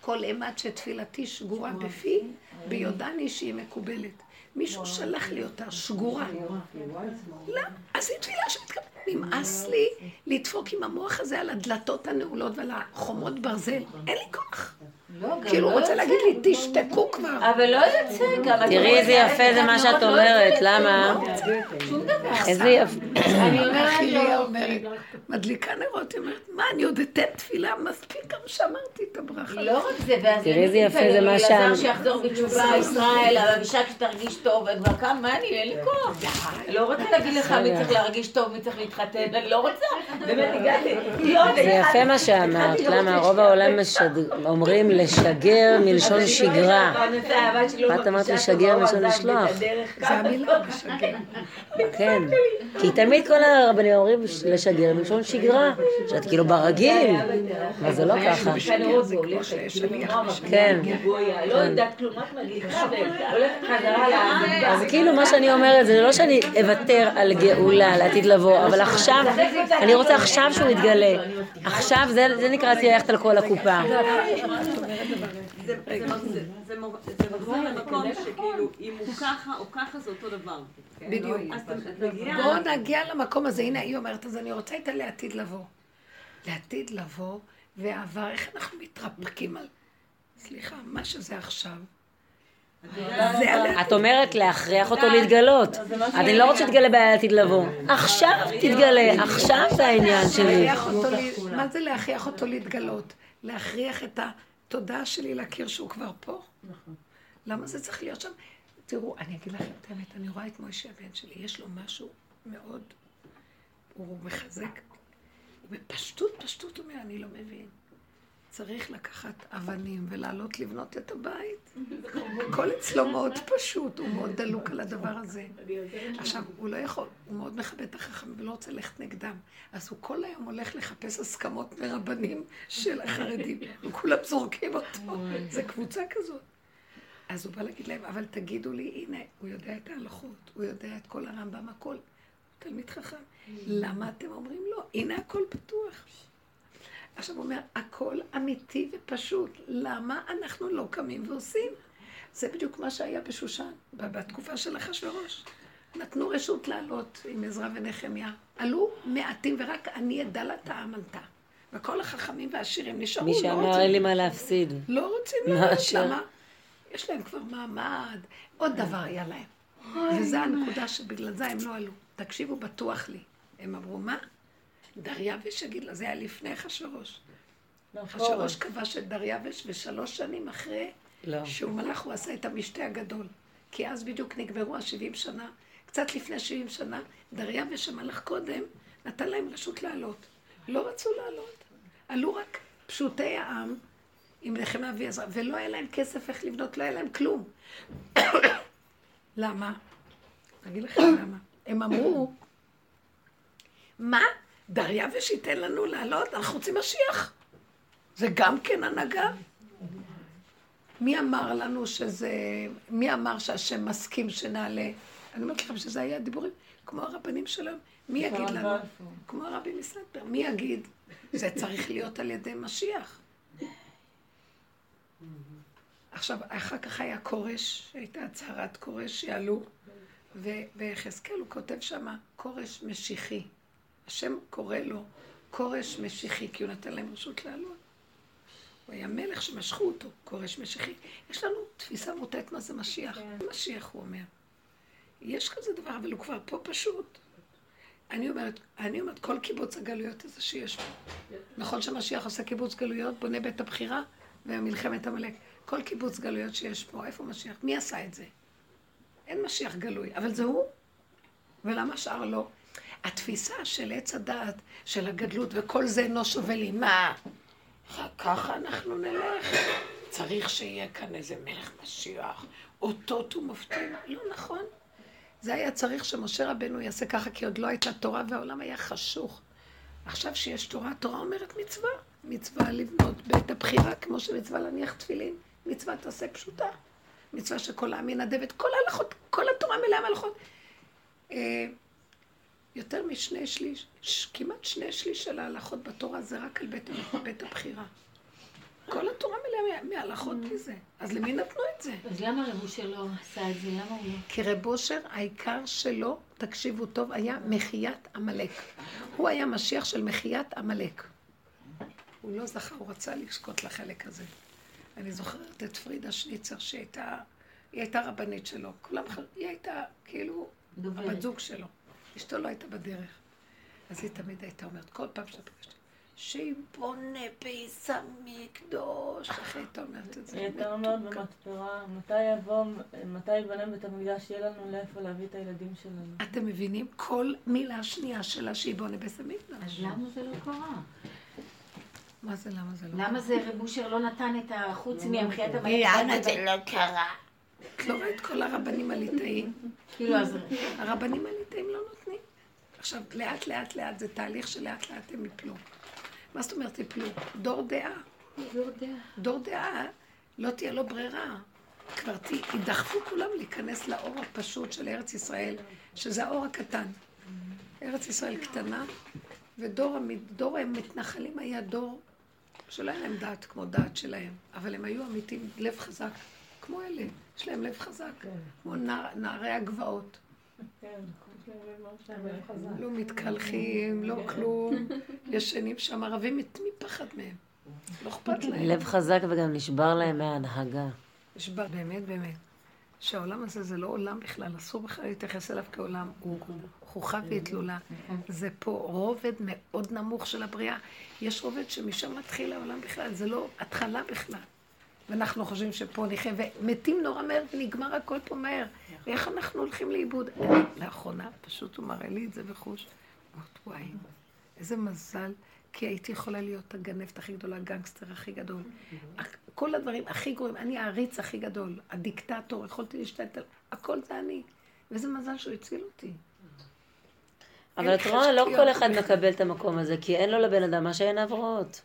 כל אימת שתפילתי שגורה בפי, ביודעני שהיא מקובלת. מישהו שלח לי אותה שגורה. שמאל. לא, אז היא תפילה שמתקבלת. נמאס לי לדפוק עם המוח הזה על הדלתות הנעולות ועל החומות ברזל. אין לי כוח. לא, כאילו הוא לא רוצה. להגיד לי, תשתקו כבר. אבל לא יוצא גם. תראי איזה יפה זה מה את שאת אומרת, למה? לא. איזה יפה. אני אומרת לו, אומרת, מדליקה נרות, היא אומרת, מה, אני עוד אתן תפילה, מספיק גם שאמרתי את הברכה. לא רק זה, ואז תראי איזה יפה זה מה שם. אלעזר שיחזור בתשובה, ישראל, אבל אבישק שתרגיש טוב, וכבר כמה, מה אני, אין לי כוח. לא רוצה להגיד לך מי צריך להרגיש טוב, מי צריך להתחתן, אני לא רוצה. באמת, הגעתי. לא, זה יפה מה שאמרת, למה רוב העולם אומרים לשגר מלשון שגרה. לא את אמרת לשגר מלשון לשלוח. זה המילה, משגע. כן, כי תמיד כל הרבנים אומרים לשגר מלשון שגרה, שאת כאילו ברגיל, אבל זה לא ככה. בשגרה. כן. לא. אז כאילו מה שאני אומרת זה לא שאני אוותר על גאולה לעתיד לבוא, אבל עכשיו, אני רוצה עכשיו שהוא יתגלה. עכשיו זה זה נקרא ללכת על כל הקופה. זה מחזיר למקום שכאילו, אם הוא ככה או ככה זה אותו דבר. בדיוק. אז אתה מגיע... בואו נגיע למקום הזה, הנה היא אומרת, אז אני רוצה איתה לעתיד לבוא. לעתיד לבוא, ועבר, איך אנחנו מתרפקים על... סליחה, מה שזה עכשיו. את אומרת להכריח אותו להתגלות. אני לא רוצה שתתגלה בעתיד לבוא. עכשיו תתגלה, עכשיו זה העניין שלי. מה זה להכריח אותו להתגלות? להכריח את התודעה שלי להכיר שהוא כבר פה? למה זה צריך להיות שם? תראו, אני אגיד לכם את האמת, אני רואה את מוישה הבן שלי, יש לו משהו מאוד, הוא מחזק, בפשטות, פשטות הוא אומר, אני לא מבין. צריך לקחת אבנים ולעלות לבנות את הבית. הכל אצלו מאוד פשוט, הוא מאוד דלוק על הדבר הזה. עכשיו, הוא לא יכול, הוא מאוד מכבד את החכמים ולא רוצה ללכת נגדם. אז הוא כל היום הולך לחפש הסכמות מרבנים של החרדים, וכולם זורקים אותו. זה קבוצה כזאת. אז הוא בא להגיד להם, אבל תגידו לי, הנה, הוא יודע את ההלכות, הוא יודע את כל הרמב"ם, הכל. הוא תלמיד חכם. למה אתם אומרים לא? הנה הכל פתוח. עכשיו הוא אומר, הכל אמיתי ופשוט. למה אנחנו לא קמים ועושים? זה בדיוק מה שהיה בשושן, בתקופה של אחשורוש. נתנו רשות לעלות עם עזרא ונחמיה. עלו מעטים ורק אני אדע לה העם עלתה. וכל החכמים והעשירים נשארו, מי לא שאמר אין לי מה להפסיד. לא רוצים מה לעלות? למה? יש להם כבר מעמד, עוד דבר היה להם. וזו הנקודה שבגלל זה הם לא עלו. תקשיבו בטוח לי. הם אמרו, מה? דריווש יגיד לה, זה היה לפני אחשורוש. אחשורוש כבש את דריווש, ושלוש שנים אחרי לא. שהוא מלך, הוא עשה את המשתה הגדול. כי אז בדיוק נגמרו ה-70 שנה, קצת לפני 70 שנה, דריווש המלך קודם, נתן להם רשות לעלות. לא רצו לעלות. עלו רק פשוטי העם, עם נחמיה ועזרא, ולא היה להם כסף איך לבנות, לא היה להם כלום. למה? אני אגיד לכם למה. הם אמרו, מה? דריווש ייתן לנו לעלות? אנחנו רוצים משיח. זה גם כן הנהגה? מי אמר לנו שזה... מי אמר שהשם מסכים שנעלה? אני אומרת לכם שזה היה דיבורים כמו הרבנים שלהם. מי יגיד לנו? כמו הרבי מסנטר. מי יגיד? זה צריך להיות על ידי משיח. עכשיו, אחר כך היה כורש, הייתה הצהרת כורש שיעלו, וביחזקאל הוא כותב שמה, כורש משיחי. השם קורא לו כורש משיחי, כי הוא נתן להם רשות לעלות. הוא היה מלך שמשכו אותו, כורש משיחי. יש לנו תפיסה מוטעת מה זה משיח. משיח, הוא אומר. יש כזה דבר, אבל הוא כבר פה פשוט. אני אומרת, אני אומרת, כל קיבוץ הגלויות הזה שיש פה. נכון שמשיח עושה קיבוץ גלויות, בונה בית הבחירה ומלחמת עמלק. כל קיבוץ גלויות שיש פה, איפה משיח? מי עשה את זה? אין משיח גלוי, אבל זה הוא. ולמה השאר לא? התפיסה של עץ הדעת, של הגדלות, וכל זה אינו שווה לי. מה? ככה אנחנו נלך. צריך שיהיה כאן איזה מלך משיח, אותות ומופתים. לא נכון. זה היה צריך שמשה רבנו יעשה ככה, כי עוד לא הייתה תורה והעולם היה חשוך. עכשיו שיש תורה, התורה אומרת מצווה. מצווה לבנות בית הבחירה, כמו שמצווה להניח תפילין. מצווה תעשה פשוטה. מצווה שכל העם ינדב את כל ההלכות, כל התורה מלאה מהלכות. יותר משני שליש, ש- כמעט שני שליש של ההלכות בתורה זה רק על בית, בית הבחירה. כל התורה מלאה מהלכות מזה. אז למי נתנו את זה? אז למה רב אושר לא עשה את זה? למה הוא לא? כי רב אושר, העיקר שלו, תקשיבו טוב, היה מחיית עמלק. הוא היה משיח של מחיית עמלק. הוא לא זכה, הוא רצה לזכות לחלק הזה. אני זוכרת את פרידה שניצר שהייתה, היא הייתה רבנית שלו. כולם, היא הייתה כאילו. הבת זוג שלו. אשתו לא הייתה בדרך. אז היא תמיד הייתה אומרת, כל פעם שאתה פגשתי, שיבונה פייסה מקדוש, איך הייתה אומרת את זה? היא הייתה אומרת במתפרה, מתי יבוא, מתי ייבנה בית המקדש, יהיה לנו לאיפה להביא את הילדים שלנו. אתם מבינים? כל מילה שנייה שלה שהיא בונה בית אז המקדש. למה זה לא קרה? מה זה, למה זה לא? למה זה רב אושר לא נתן את ה... חוץ מהמחיית המלך? למה זה לא קרה? את לא רואה את כל הרבנים הליטאים? כאילו, אז... הרבנים הליטאים לא נותנים. עכשיו, לאט לאט לאט זה תהליך שלאט לאט הם יפלו. מה זאת אומרת יפלו? דור דעה. לא יודע. דור דעה, לא תהיה לו ברירה. כבר יידחפו כולם להיכנס לאור הפשוט של ארץ ישראל, שזה האור הקטן. ארץ ישראל קטנה, ודור המ- דור המתנחלים היה דור שלא היה להם דעת כמו דעת שלהם, אבל הם היו אמיתים, לב חזק, כמו אלה, יש להם לב חזק, כמו נער, נערי הגבעות. לא מתקלחים, לא כלום, ישנים שם ערבים מת מפחד מהם, לא אכפת להם. לב חזק וגם נשבר להם מההנהגה. נשבר, באמת, באמת. שהעולם הזה זה לא עולם בכלל, אסור בכלל להתייחס אליו כעולם, הוא חוכא ואטלולה. זה פה רובד מאוד נמוך של הבריאה. יש רובד שמשם מתחיל העולם בכלל, זה לא התחלה בכלל. ואנחנו חושבים שפה נחיה, ומתים נורא מהר ונגמר הכל פה מהר. ואיך אנחנו הולכים לאיבוד? לאחרונה פשוט הוא מראה לי את זה בחוש. אמרת, וואי, איזה מזל, כי הייתי יכולה להיות הגנבת הכי גדולה, הגנגסטר הכי גדול. כל הדברים הכי גרועים, אני העריץ הכי גדול, הדיקטטור, יכולתי להשתלט על... הכל זה אני. ואיזה מזל שהוא הציל אותי. אבל את רואה, לא כל אחד מקבל את המקום הזה, כי אין לו לבן אדם מה שעיניו רואות.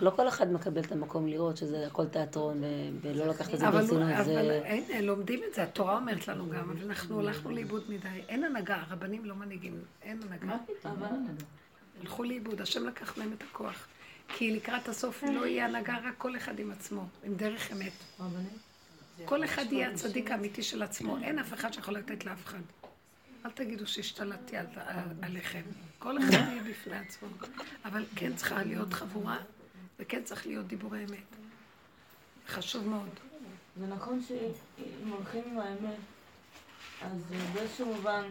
לא כל אחד מקבל את המקום לראות שזה הכל תיאטרון, ולא לקחת את זה ברצינות. אבל זה... אין, לומדים את זה, התורה אומרת לנו גם, אבל אנחנו הלכנו לאיבוד מדי. אין הנהגה, הרבנים לא מנהיגים, אין הנהגה. הלכו לאיבוד, השם לקח מהם את הכוח. כי לקראת הסוף לא יהיה הנהגה, רק כל אחד עם עצמו, עם דרך אמת. כל אחד יהיה הצדיק האמיתי של עצמו, אין אף אחד שיכול לתת לאף אחד. אל תגידו שהשתלטתי על, על, עליכם. כל אחד יהיה בפני עצמו. אבל כן צריכה להיות חבורה, וכן צריך להיות דיבורי אמת. חשוב מאוד. זה נכון שאם הולכים עם האמת, אז באיזשהו מובן,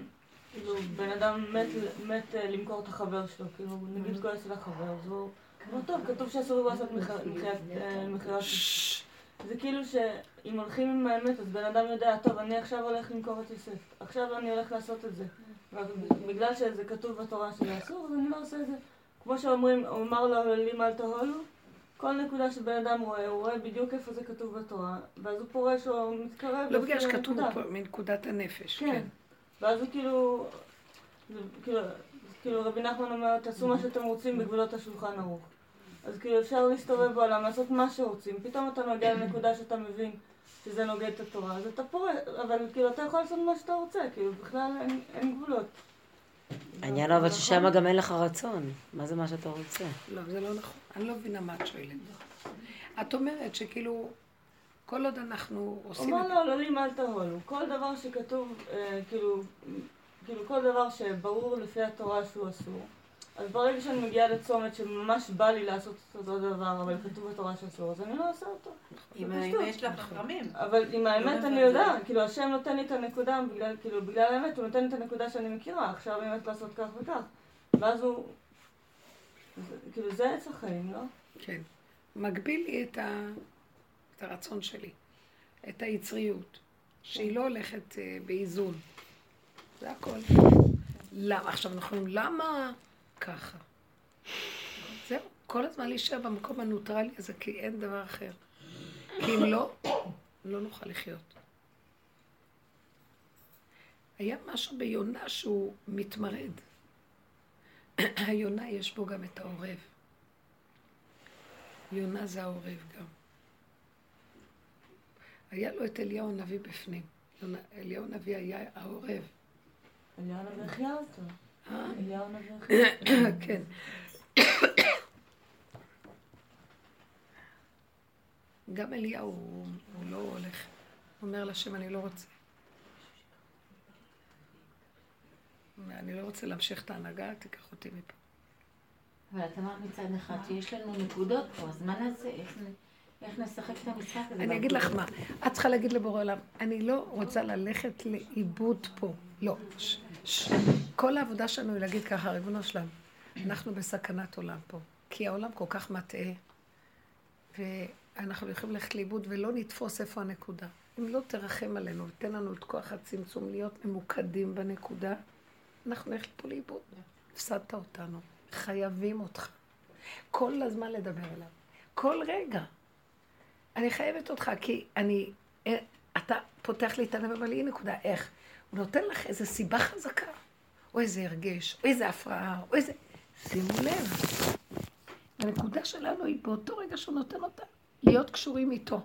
כאילו, בן אדם מת, מת אה, למכור את החבר שלו, כאילו, נגיד כועס על החבר, אז הוא... לא טוב, כתוב שאסור לעשות מכירת... אה. זה כאילו שאם הולכים עם האמת, אז בן אדם יודע, טוב, אני עכשיו הולך למכור את יוסף, עכשיו אני הולך לעשות את זה. ובגלל שזה כתוב בתורה שזה אסור, אז אני לא עושה את זה. כמו שאומרים, הוא אמר לעוללים אל תהולו, כל נקודה שבן אדם רואה, הוא רואה בדיוק איפה זה כתוב בתורה, ואז הוא פורש או מתקרב. לא בגלל שכתוב מנקודת הנפש, כן. כן. ואז הוא כאילו, זה כאילו, כאילו רבי נחמן אומר, תעשו מה שאתם רוצים בגבולות השולחן ערוך. אז כאילו אפשר להסתובב בעולם, לעשות מה שרוצים, פתאום אתה מגיע לנקודה שאתה מבין שזה נוגד את התורה, אז אתה פורש, אבל כאילו אתה יכול לעשות מה שאתה רוצה, כאילו בכלל אין, אין גבולות. העניין הוא אבל? ששם גם אין לך רצון. מה זה מה שאתה רוצה? לא, זה לא נכון. אני לא מבינה מה את שואלת. את אומרת שכאילו, כל עוד אנחנו עושים אומר. לו, עוללים אל תהולו. כל דבר שכתוב, אה, כאילו, כאילו כל דבר שברור לפי התורה שהוא אסור. אז ברגע שאני מגיעה לצומת שממש בא לי לעשות את אותו דבר, אבל כתוב בתורה שאסור, אז אני לא עושה אותו. אם. יש לך חכמים. אבל עם האמת לא אני יודעת. כאילו השם נותן לי את הנקודה, כאילו בגלל האמת הוא נותן לי את הנקודה שאני מכירה, עכשיו אני הולכת לעשות כך וכך. ואז הוא, זה, כאילו זה עץ החיים, לא? כן. מגביל לי את, ה... את הרצון שלי, את היצריות, שהיא לא הולכת אה, באיזון. זה הכל. למה? עכשיו אנחנו אומרים, למה ככה? זהו, כל הזמן להישאר במקום הנוטרלי הזה, כי אין דבר אחר. כי אם לא, לא נוכל לחיות. היה משהו ביונה שהוא מתמרד. היונה יש בו גם את העורב. יונה זה העורב גם. היה לו את אליהו הנביא בפנים. אליהו הנביא היה העורב. אליהו הנביא החיה אותו. אליהו הנביא. כן. גם אליהו, הוא, לא הולך. הוא אומר לשם, אני לא רוצה. אני לא רוצה להמשיך את ההנהגה, תיקח אותי מפה. אבל את אמרת מצד אחד שיש לנו נקודות פה, אז מה נעשה? איך נשחק את המשחק הזה? אני אגיד לך מה, את צריכה להגיד לבורא עולם, אני לא רוצה ללכת לאיבוד פה. לא. כל העבודה שלנו היא להגיד ככה, ריבונו שלם, אנחנו בסכנת עולם פה. כי העולם כל כך מטעה, ואנחנו יכולים ללכת לאיבוד ולא נתפוס איפה הנקודה. אם לא תרחם עלינו ותן לנו את כוח הצמצום להיות ממוקדים בנקודה, אנחנו נלך פה לאיבוד. הפסדת אותנו. חייבים אותך. כל הזמן לדבר אליו. כל רגע. אני חייבת אותך, כי אני... אה, אתה פותח לי את הלב, אבל היא נקודה. איך? הוא נותן לך איזו סיבה חזקה, או איזה הרגש, או איזה הפרעה, או איזה... שימו לב. הנקודה שלנו היא באותו רגע שהוא נותן אותה, להיות קשורים איתו.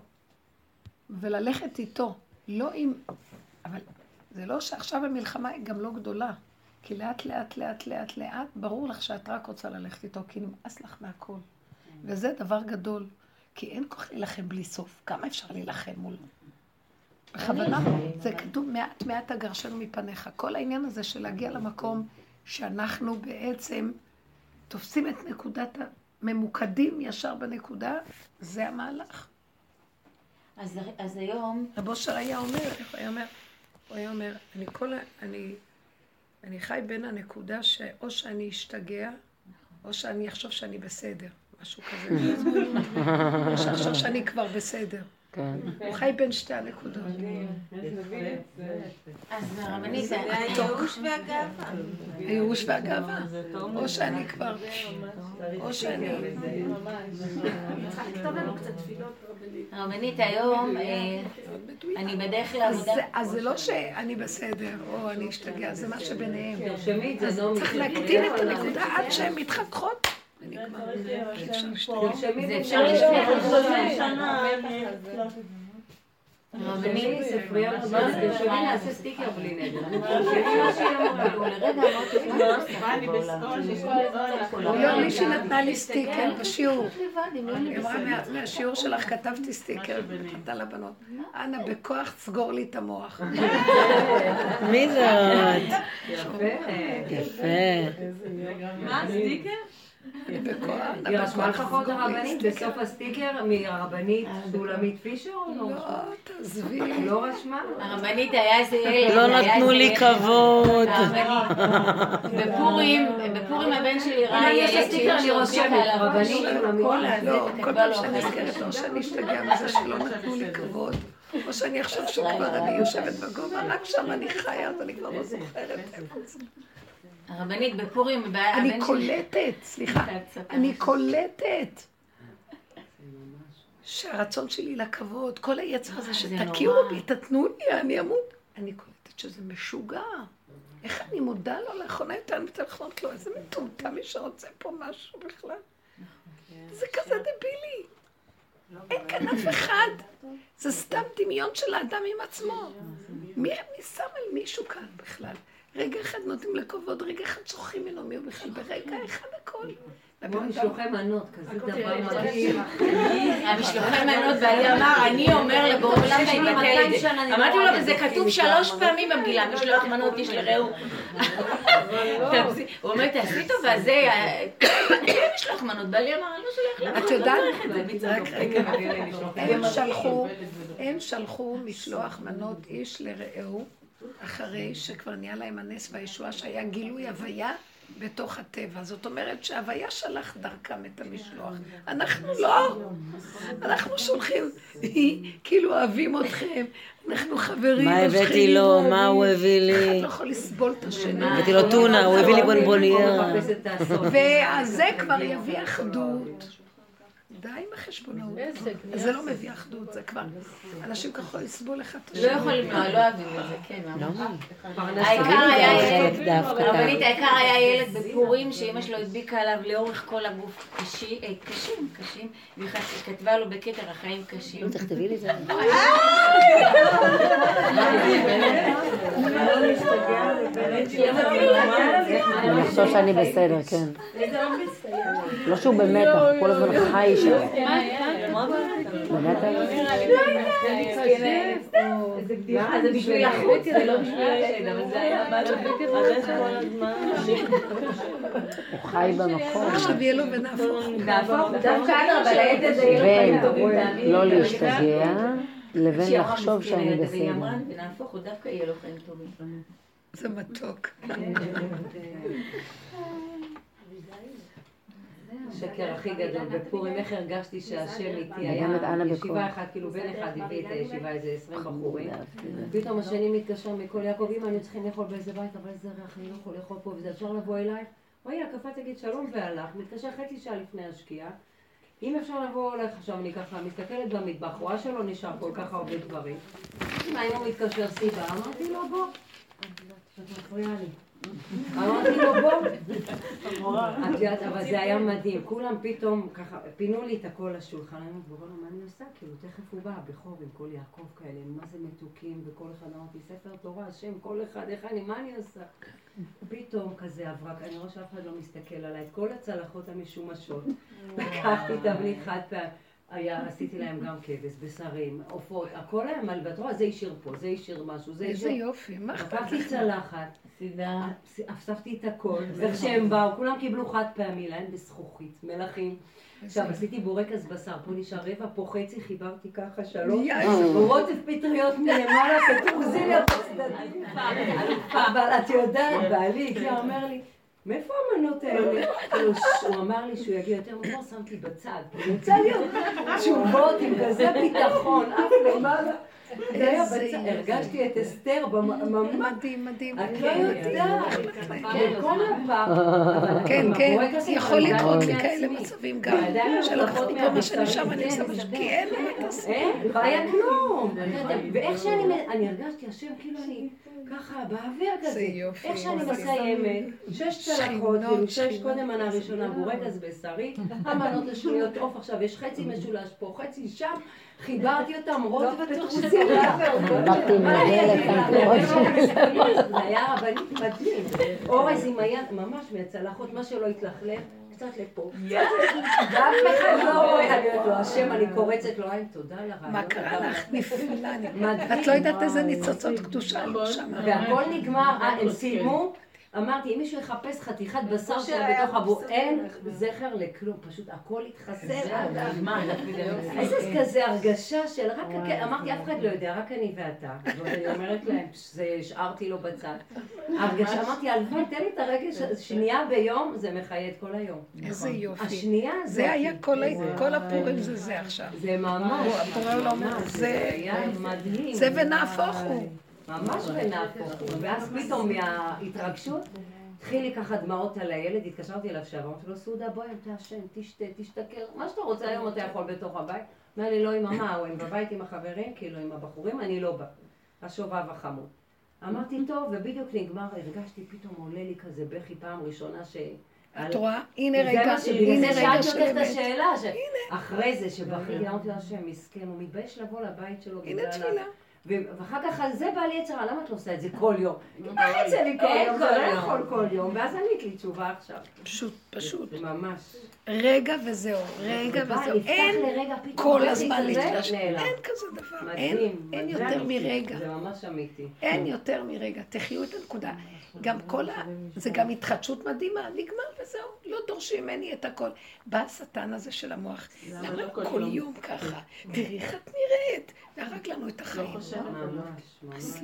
וללכת איתו. לא עם... אבל זה לא שעכשיו המלחמה היא גם לא גדולה. כי לאט לאט לאט לאט לאט ברור לך שאת רק רוצה ללכת איתו, כי נמאס לך מהכל. וזה דבר גדול, כי אין כוח להילחם בלי סוף. כמה אפשר להילחם מול... בכוונה, זה כתוב מעט מעט אגרשנו מפניך. כל העניין הזה של להגיע למקום שאנחנו בעצם תופסים את נקודת הממוקדים ישר בנקודה, זה המהלך. אז, אז היום... רב אושר היה אומר, איך הוא היה אומר? הוא היה אומר, אני כל ה... אני... אני חי בין הנקודה שאו שאני אשתגע, או שאני אחשוב שאני בסדר, משהו כזה. או שאחשוב שאני כבר בסדר. כן. הוא חי בין שתי הנקודות. אז הרבנית, זה הייאוש והגאווה. הייאוש והגאווה. או שאני כבר... או שאני... הרבנית, היום אה, אני בדרך לעבודה... אז- אז זה לא שאני בסדר, או אני אשתגע, זה מה שביניהם. נעמי. צריך להקטין את הנקודה עד שהן מתחככות. הרבנית, ספרייה תרשמי נעשה סטיקר בלי נדר. לא, מישהי נתנה לי סטיקר בשיעור. לא היא אמרה, "מה- מהשיעור שלך כתבתי סטיקר, נתן לבנות. אנא, בכוח סגור לי את המוח. מי זאת? יפה. יפה. מה, סטיקר? אנא, היא רשמה סגור לי הרבנית סטיקר. בסוף הסטיקר מהרבנית סולמית פישר או לא? לא, תעזבי. לא רשמה? הרבנית היה איזה ילד. לא נתנו לי. כבוד. הרבנית. בפורים, בפורים הבן שלי ראה ילד סטיקר, אני שהרביץ רושמת, עליו רבנית משהו, סולמית. כל הזה, לא, כל כתבה פעם שאני נזכרת. או שאני אשתגע מזה שלא נתנו לי כבוד, או שאני אחשוב שכבר אני יושבת בגובה, רק שם אני חיה, אז אני כבר לא זוכרת איפה זה. הרבנית, בפורים, אני. קולטת, סליחה, אני קולטת. שהרצון שלי לכבוד, כל היצר הזה שתכירו נורא. בי, תתנו לי, אני אמות. אני קולטת שזה משוגע. איך אני מודה לו לאחרונה יותר מתלכנות לו, איזה מטומטם מי שרוצה פה משהו בכלל. זה כזה דבילי. אין כאן אף אחד. זה סתם דמיון של האדם עם עצמו. מי מי שם על מישהו כאן בכלל? רגע אחד נותנים לכבוד, רגע אחד שוכחים ממנו מי הוא בכלל, ברגע אחד הכל. כמו משלוחי מנות, כזה דבר מדהים. המשלוחי מנות, ואני אמר, אני אומר לבורא עולם יש לי ויבטל 200 את זה. שנה, אני אמרתי לא לו, וזה כתוב שלוש. פעמים במגילה, משלוח מנות איש לרעהו. תעשי- הוא אומר, תעשי טובה, זה... אין משלוח מנות, בעלי אמר, אני לא שולח לך, את לא יודעת, הם שלחו משלוח מנות איש לרעהו, אחרי שכבר נהיה להם הנס והישועה שהיה גילוי הוויה בתוך הטבע. זאת אומרת שההוויה שלח דרכם את המשלוח. אנחנו לא, אנחנו שולחים, כאילו אוהבים אתכם, אנחנו חברים, מה הבאתי לו? מה הוא הביא אחד לי? לא יכול לסבול את השני. הבאתי לו טונה, הוא הביא לי בונבוניירה. את הסוד. וזה כבר יביא אחדות. די עם החשבונאות. זה לא מביא אחדות, זה כבר... אנשים ככה יסבול אחד את לא השני. יכולים, לא, לא אוהבים את זה, כן. העיקר היה ילד, דווקא. הרבנית, העיקר היה ילד בפורים שאימא שלו הדביקה עליו לאורך כל הגוף אה, קשים, קשים, והיא כתבה לו בכתר החיים קשים. נו, תכתבי לי את זה. לא אני חושב שאני בסדר, כן. לא שהוא במתח, כל הזמן חי שם. זה בשביל החוץ, זה לא בשביל? הוא חי במקום. עכשיו יהיה לו ונהפוך. נהפוך. לא להשתגע, לבין לחשוב שאני בסדר. ונהפוך, הוא דווקא יהיה לו חיים טובים. זה מתוק. השקר הכי גדול בפורים, איך הרגשתי שהשם איתי, היה. ישיבה אחת, כאילו בן אחד הביא את הישיבה איזה עשרים בחורים, פתאום השני מתקשר מכל יעקב, אמא אני צריכים לאכול באיזה בית, אבל איזה ריח, אני לא יכול לאכול פה, וזה אפשר לבוא אליי? וואי, קפץ להגיד שלום והלך, מתקשר חצי שעה לפני השקיעה, אם אפשר לבוא אלייך עכשיו, אני ככה מסתכלת במטבח, רואה שלא נשאר כל כך הרבה דברים. מה אם הוא מתקשר סיבה? אמרתי לו בוא. את מפריעה לי. אמרתי לו בוא. את יודעת, אבל זה היה מדהים. כולם פתאום ככה, פינו לי את הכל לשולחן. אני אומרת, בואו, מה אני עושה? כאילו, תכף הוא בא, בכור עם כל יעקב כאלה, מה זה מתוקים, וכל אחד אמרתי, ספר תורה, השם, כל אחד, איך אני, מה אני עושה? פתאום כזה הברק, אני רואה שאף אחד לא מסתכל עליי, את כל הצלחות המשומשות. לקחתי תבנית חד פעם. היה, עשיתי להם גם כבש, בשרים, עופות, הכל היה מלא, ואת רואה, זה השאיר פה, זה השאיר משהו, זה איזה השאיר... יופי, מה אכפת לקחתי לך? צלחת, סידה. אספתי את הכל, איך שהם באו, כולם קיבלו חד פעמי, להם בזכוכית, מלחים. עכשיו עשיתי בורקס בשר, פה נשאר רבע, פה חצי, חיברתי ככה יאי. רוטף פטריות מלמעלה, פטרוזיליה בצדדים, אבל את יודעת, בעלי הגיע, אומר לי, מאיפה המנות האלה? כאילו, ש- הוא אמר לי שהוא יגיע יותר מאוחר, שמתי בצד. הוא רוצה להיות תשובות עם כזה ביטחון, אף למעלה. הרגשתי את אסתר, במ- ממש מדהים, מדהים. את לא יודעת, בכל הפעם. כן, עם כן, הבורקסים יכול אני לקרות לי. כאלה מצבים גם, מלוכלכות כל מה שנשאר מהבשר, ואני עושה כן, משהו. כי אין לי מה לעשות. אין, לא היה כלום. ואיך שאני, אני הרגשתי, השם, כאילו אני ככה באוויר זה כזה. יופי. איך שאני מסיימת, שש צלחות, כאילו שש. קודם מנה ראשונה, בורקס בשרי, המנות השניות עוף עכשיו, יש חצי משולש פה, חצי שם, חיברתי אותם רוט ופטרוסיליה. באתי עם הדלת, המקורות שלי. זה היה רבנית מדהים. אורז עם היד, ממש מהצלחות, מה שלא התלכלך, קצת לפה. ואף אחד לא רואה, אני אומרת לו, השם, אני קורצת לו עין, תודה על הרעיון. מה קרה לך? נפלא. אני- מדהים. את לא יודעת איזה ניצוצות קדושה היו שם. והכל נגמר, אה, הם סיימו. אמרתי, אם מישהו יחפש חתיכת בשר שלה בתוך הבור, אין זכר לכלום, פשוט הכל. מה, זה איזה כזה הרגשה של רק, אמרתי, אף אחד לא יודע, רק אני ואתה. ואני אומרת להם, זה השארתי לו בצד. הרגשה, אמרתי, הלוואי, תן לי את הרגש, שנייה ביום, זה מחיה את כל היום. איזה יופי. השנייה הזאת. זה היה כל הפורים זה זה עכשיו. זה ממש, לא זה- זה היה מדהים. זה ונהפוך הוא. ממש ונהפוך הוא. ואז פתאום מההתרגשות, התחיל לי ככה דמעות על הילד, התקשרתי אליו שם, אמרתי לו, סעודה, בואי, תעשן, תשתה, תשתכר, מה שאתה רוצה היום אתה יכול בתוך הבית. אומר לי, לא עם מה, הוא עם בבית עם החברים, כאילו עם הבחורים, אני לא בא. השובב החמוד. אמרתי, טוב, ובדיוק נגמר, הרגשתי, פתאום עולה לי כזה בכי פעם ראשונה ש... את רואה? הנה רגע, הנה רגע שאלתי של אותך את אמת. השאלה, אחרי זה שבכיתי, אמרתי לו, השם, מסכן, הוא מתבייש לבוא לבית שלו הנה תפילה. ואחר כך על זה בא לי יצרה, למה את לא עושה את זה כל יום? מה יצא לי כל יום? כל זה לא יום. יכול כל יום. ואז ענית לי תשובה עכשיו. פשוט, פשוט. ממש. רגע וזהו, רגע וזהו. אין כל הזמן. נעלם. אין כזה דבר. אין מדהים. אין מדהים. יותר מרגע. זה ממש אמיתי. אין יותר מרגע. תחיו את הנקודה. גם כל ה... זה גם התחדשות מדהימה. נגמר וזהו. לא דורשים ממני את הכל. בא השטן הזה של המוח. למה כל יום ככה? תראי איך את נראית. והרג לנו את החיים. זה-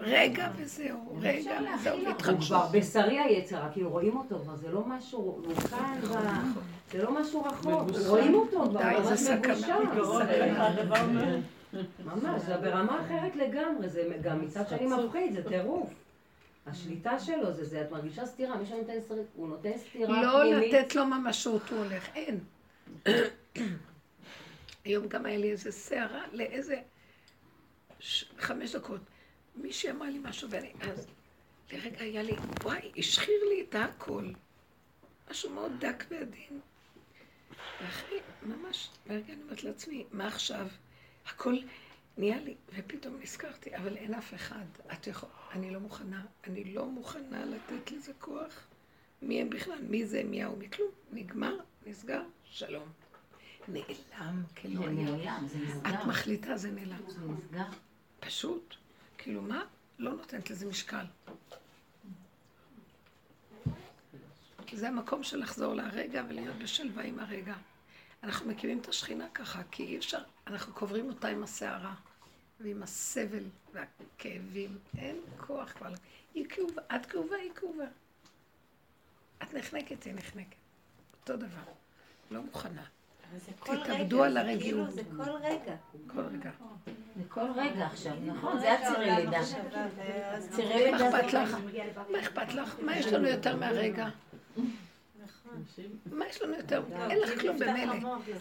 רגע וזהו. רגע וזהו. הוא התחדשות. כבר בשרי היצרה, כאילו רואים אותו כבר, זה לא משהו, הוא כאן, ב- זה לא משהו רחוק, רואים אותו כבר, ממש מאוד... ממש, זה ברמה אחרת לגמרי, זה גם מצד שני מפחיד, זה טירוף. השליטה שלו זה זה, את מרגישה סתירה, מי שנותן סתירה, הוא נותן סתירה לא. לתת לו ממשות, הוא הולך. אין. היום גם היה לי איזה סערה לאיזה ש... חמש דקות. מישהי אמרה לי משהו, ואני אז, לרגע היה לי, וואי, השחיר לי את הכל. משהו מאוד דק ועדין. ואחרי, ממש, ברגע אני אומרת לעצמי, מה עכשיו? הכל נהיה לי, ופתאום נזכרתי, אבל אין אף אחד. את יכול, אני לא מוכנה, אני לא מוכנה לתת לזה כוח. מי הם בכלל? מי זה? מי ההוא? מכלום. נגמר, נסגר, שלום. נעלם, כאילו היה. נעלם, זה נסגר. את מחליטה, זה נעלם. זה נסגר. פשוט. כאילו, מה? לא נותנת לזה משקל. זה המקום של לחזור לרגע ולהיות בשלווה עם הרגע. אנחנו מקימים את השכינה ככה, כי אי אפשר, אנחנו קוברים אותה עם הסערה, ועם הסבל והכאבים. אין כוח כבר. היא כאובה, את כאובה, היא כאובה. את נחנקת, היא נחנקת. אותו דבר. לא מוכנה. אבל זה כל תתאבדו על הרגיעות. כאילו, זה כל רגע. כל רגע. זה כל רגע עכשיו, נכון? זה הצירי לידה. צירי מה לידה אכפת זה לך? מה אכפת לך? מה יש לנו יותר מהרגע? מה יש לנו יותר? אין לך כלום במילא.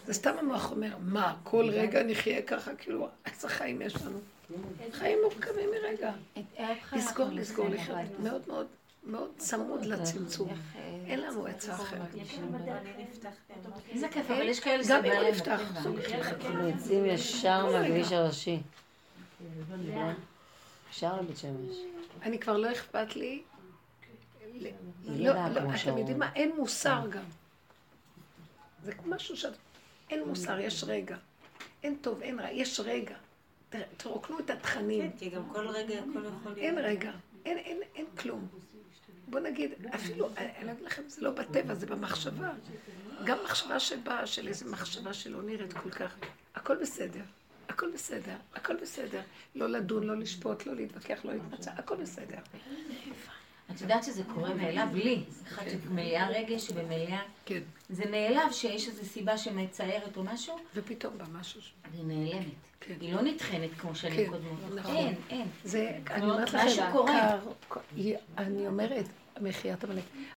זה סתם המוח אומר, מה, כל רגע נחיה ככה? כאילו, איזה חיים יש לנו? חיים מורכבים מרגע. לסגור, לסגור, לחיות מאוד מאוד מאוד צמוד לצמצום. אין לנו עצה אחרת. איזה כיף, אבל יש כאלה גם אם הוא נפתח, של אנחנו יוצאים ישר מהכביש הראשי. ישר לבית שמש. אני כבר לא אכפת לי. לא, לא לא, אתם. יודעים מה? אין מוסר גם. זה משהו ש... אין מוסר, יש רגע. אין טוב, אין רע, יש רגע. תרוקנו את התכנים. כן, כי גם כל רגע הכל יכול להיות. אין רגע, אין, אין, אין כלום. בוא נגיד, אפילו, אני אגיד לכם, זה לא בטבע, זה במחשבה. גם מחשבה שבאה, של איזו מחשבה שלא נראית כל כך, הכל בסדר, הכל בסדר, הכל בסדר. לא לדון, לא לשפוט, לא להתווכח, לא להתמצא, הכל בסדר. את יודעת שזה קורה מאליו? לי. אחת שמלאה רגש ובמלאה... כן. זה נעלב שיש איזו סיבה שמצערת או משהו, ופתאום בא משהו ש... היא נעלמת. כן. היא לא נטחנת כמו שנים כן, קודמות. נכון. אין, אין. זה, אני אומרת לכם, אני אומרת, מחיית עמלק,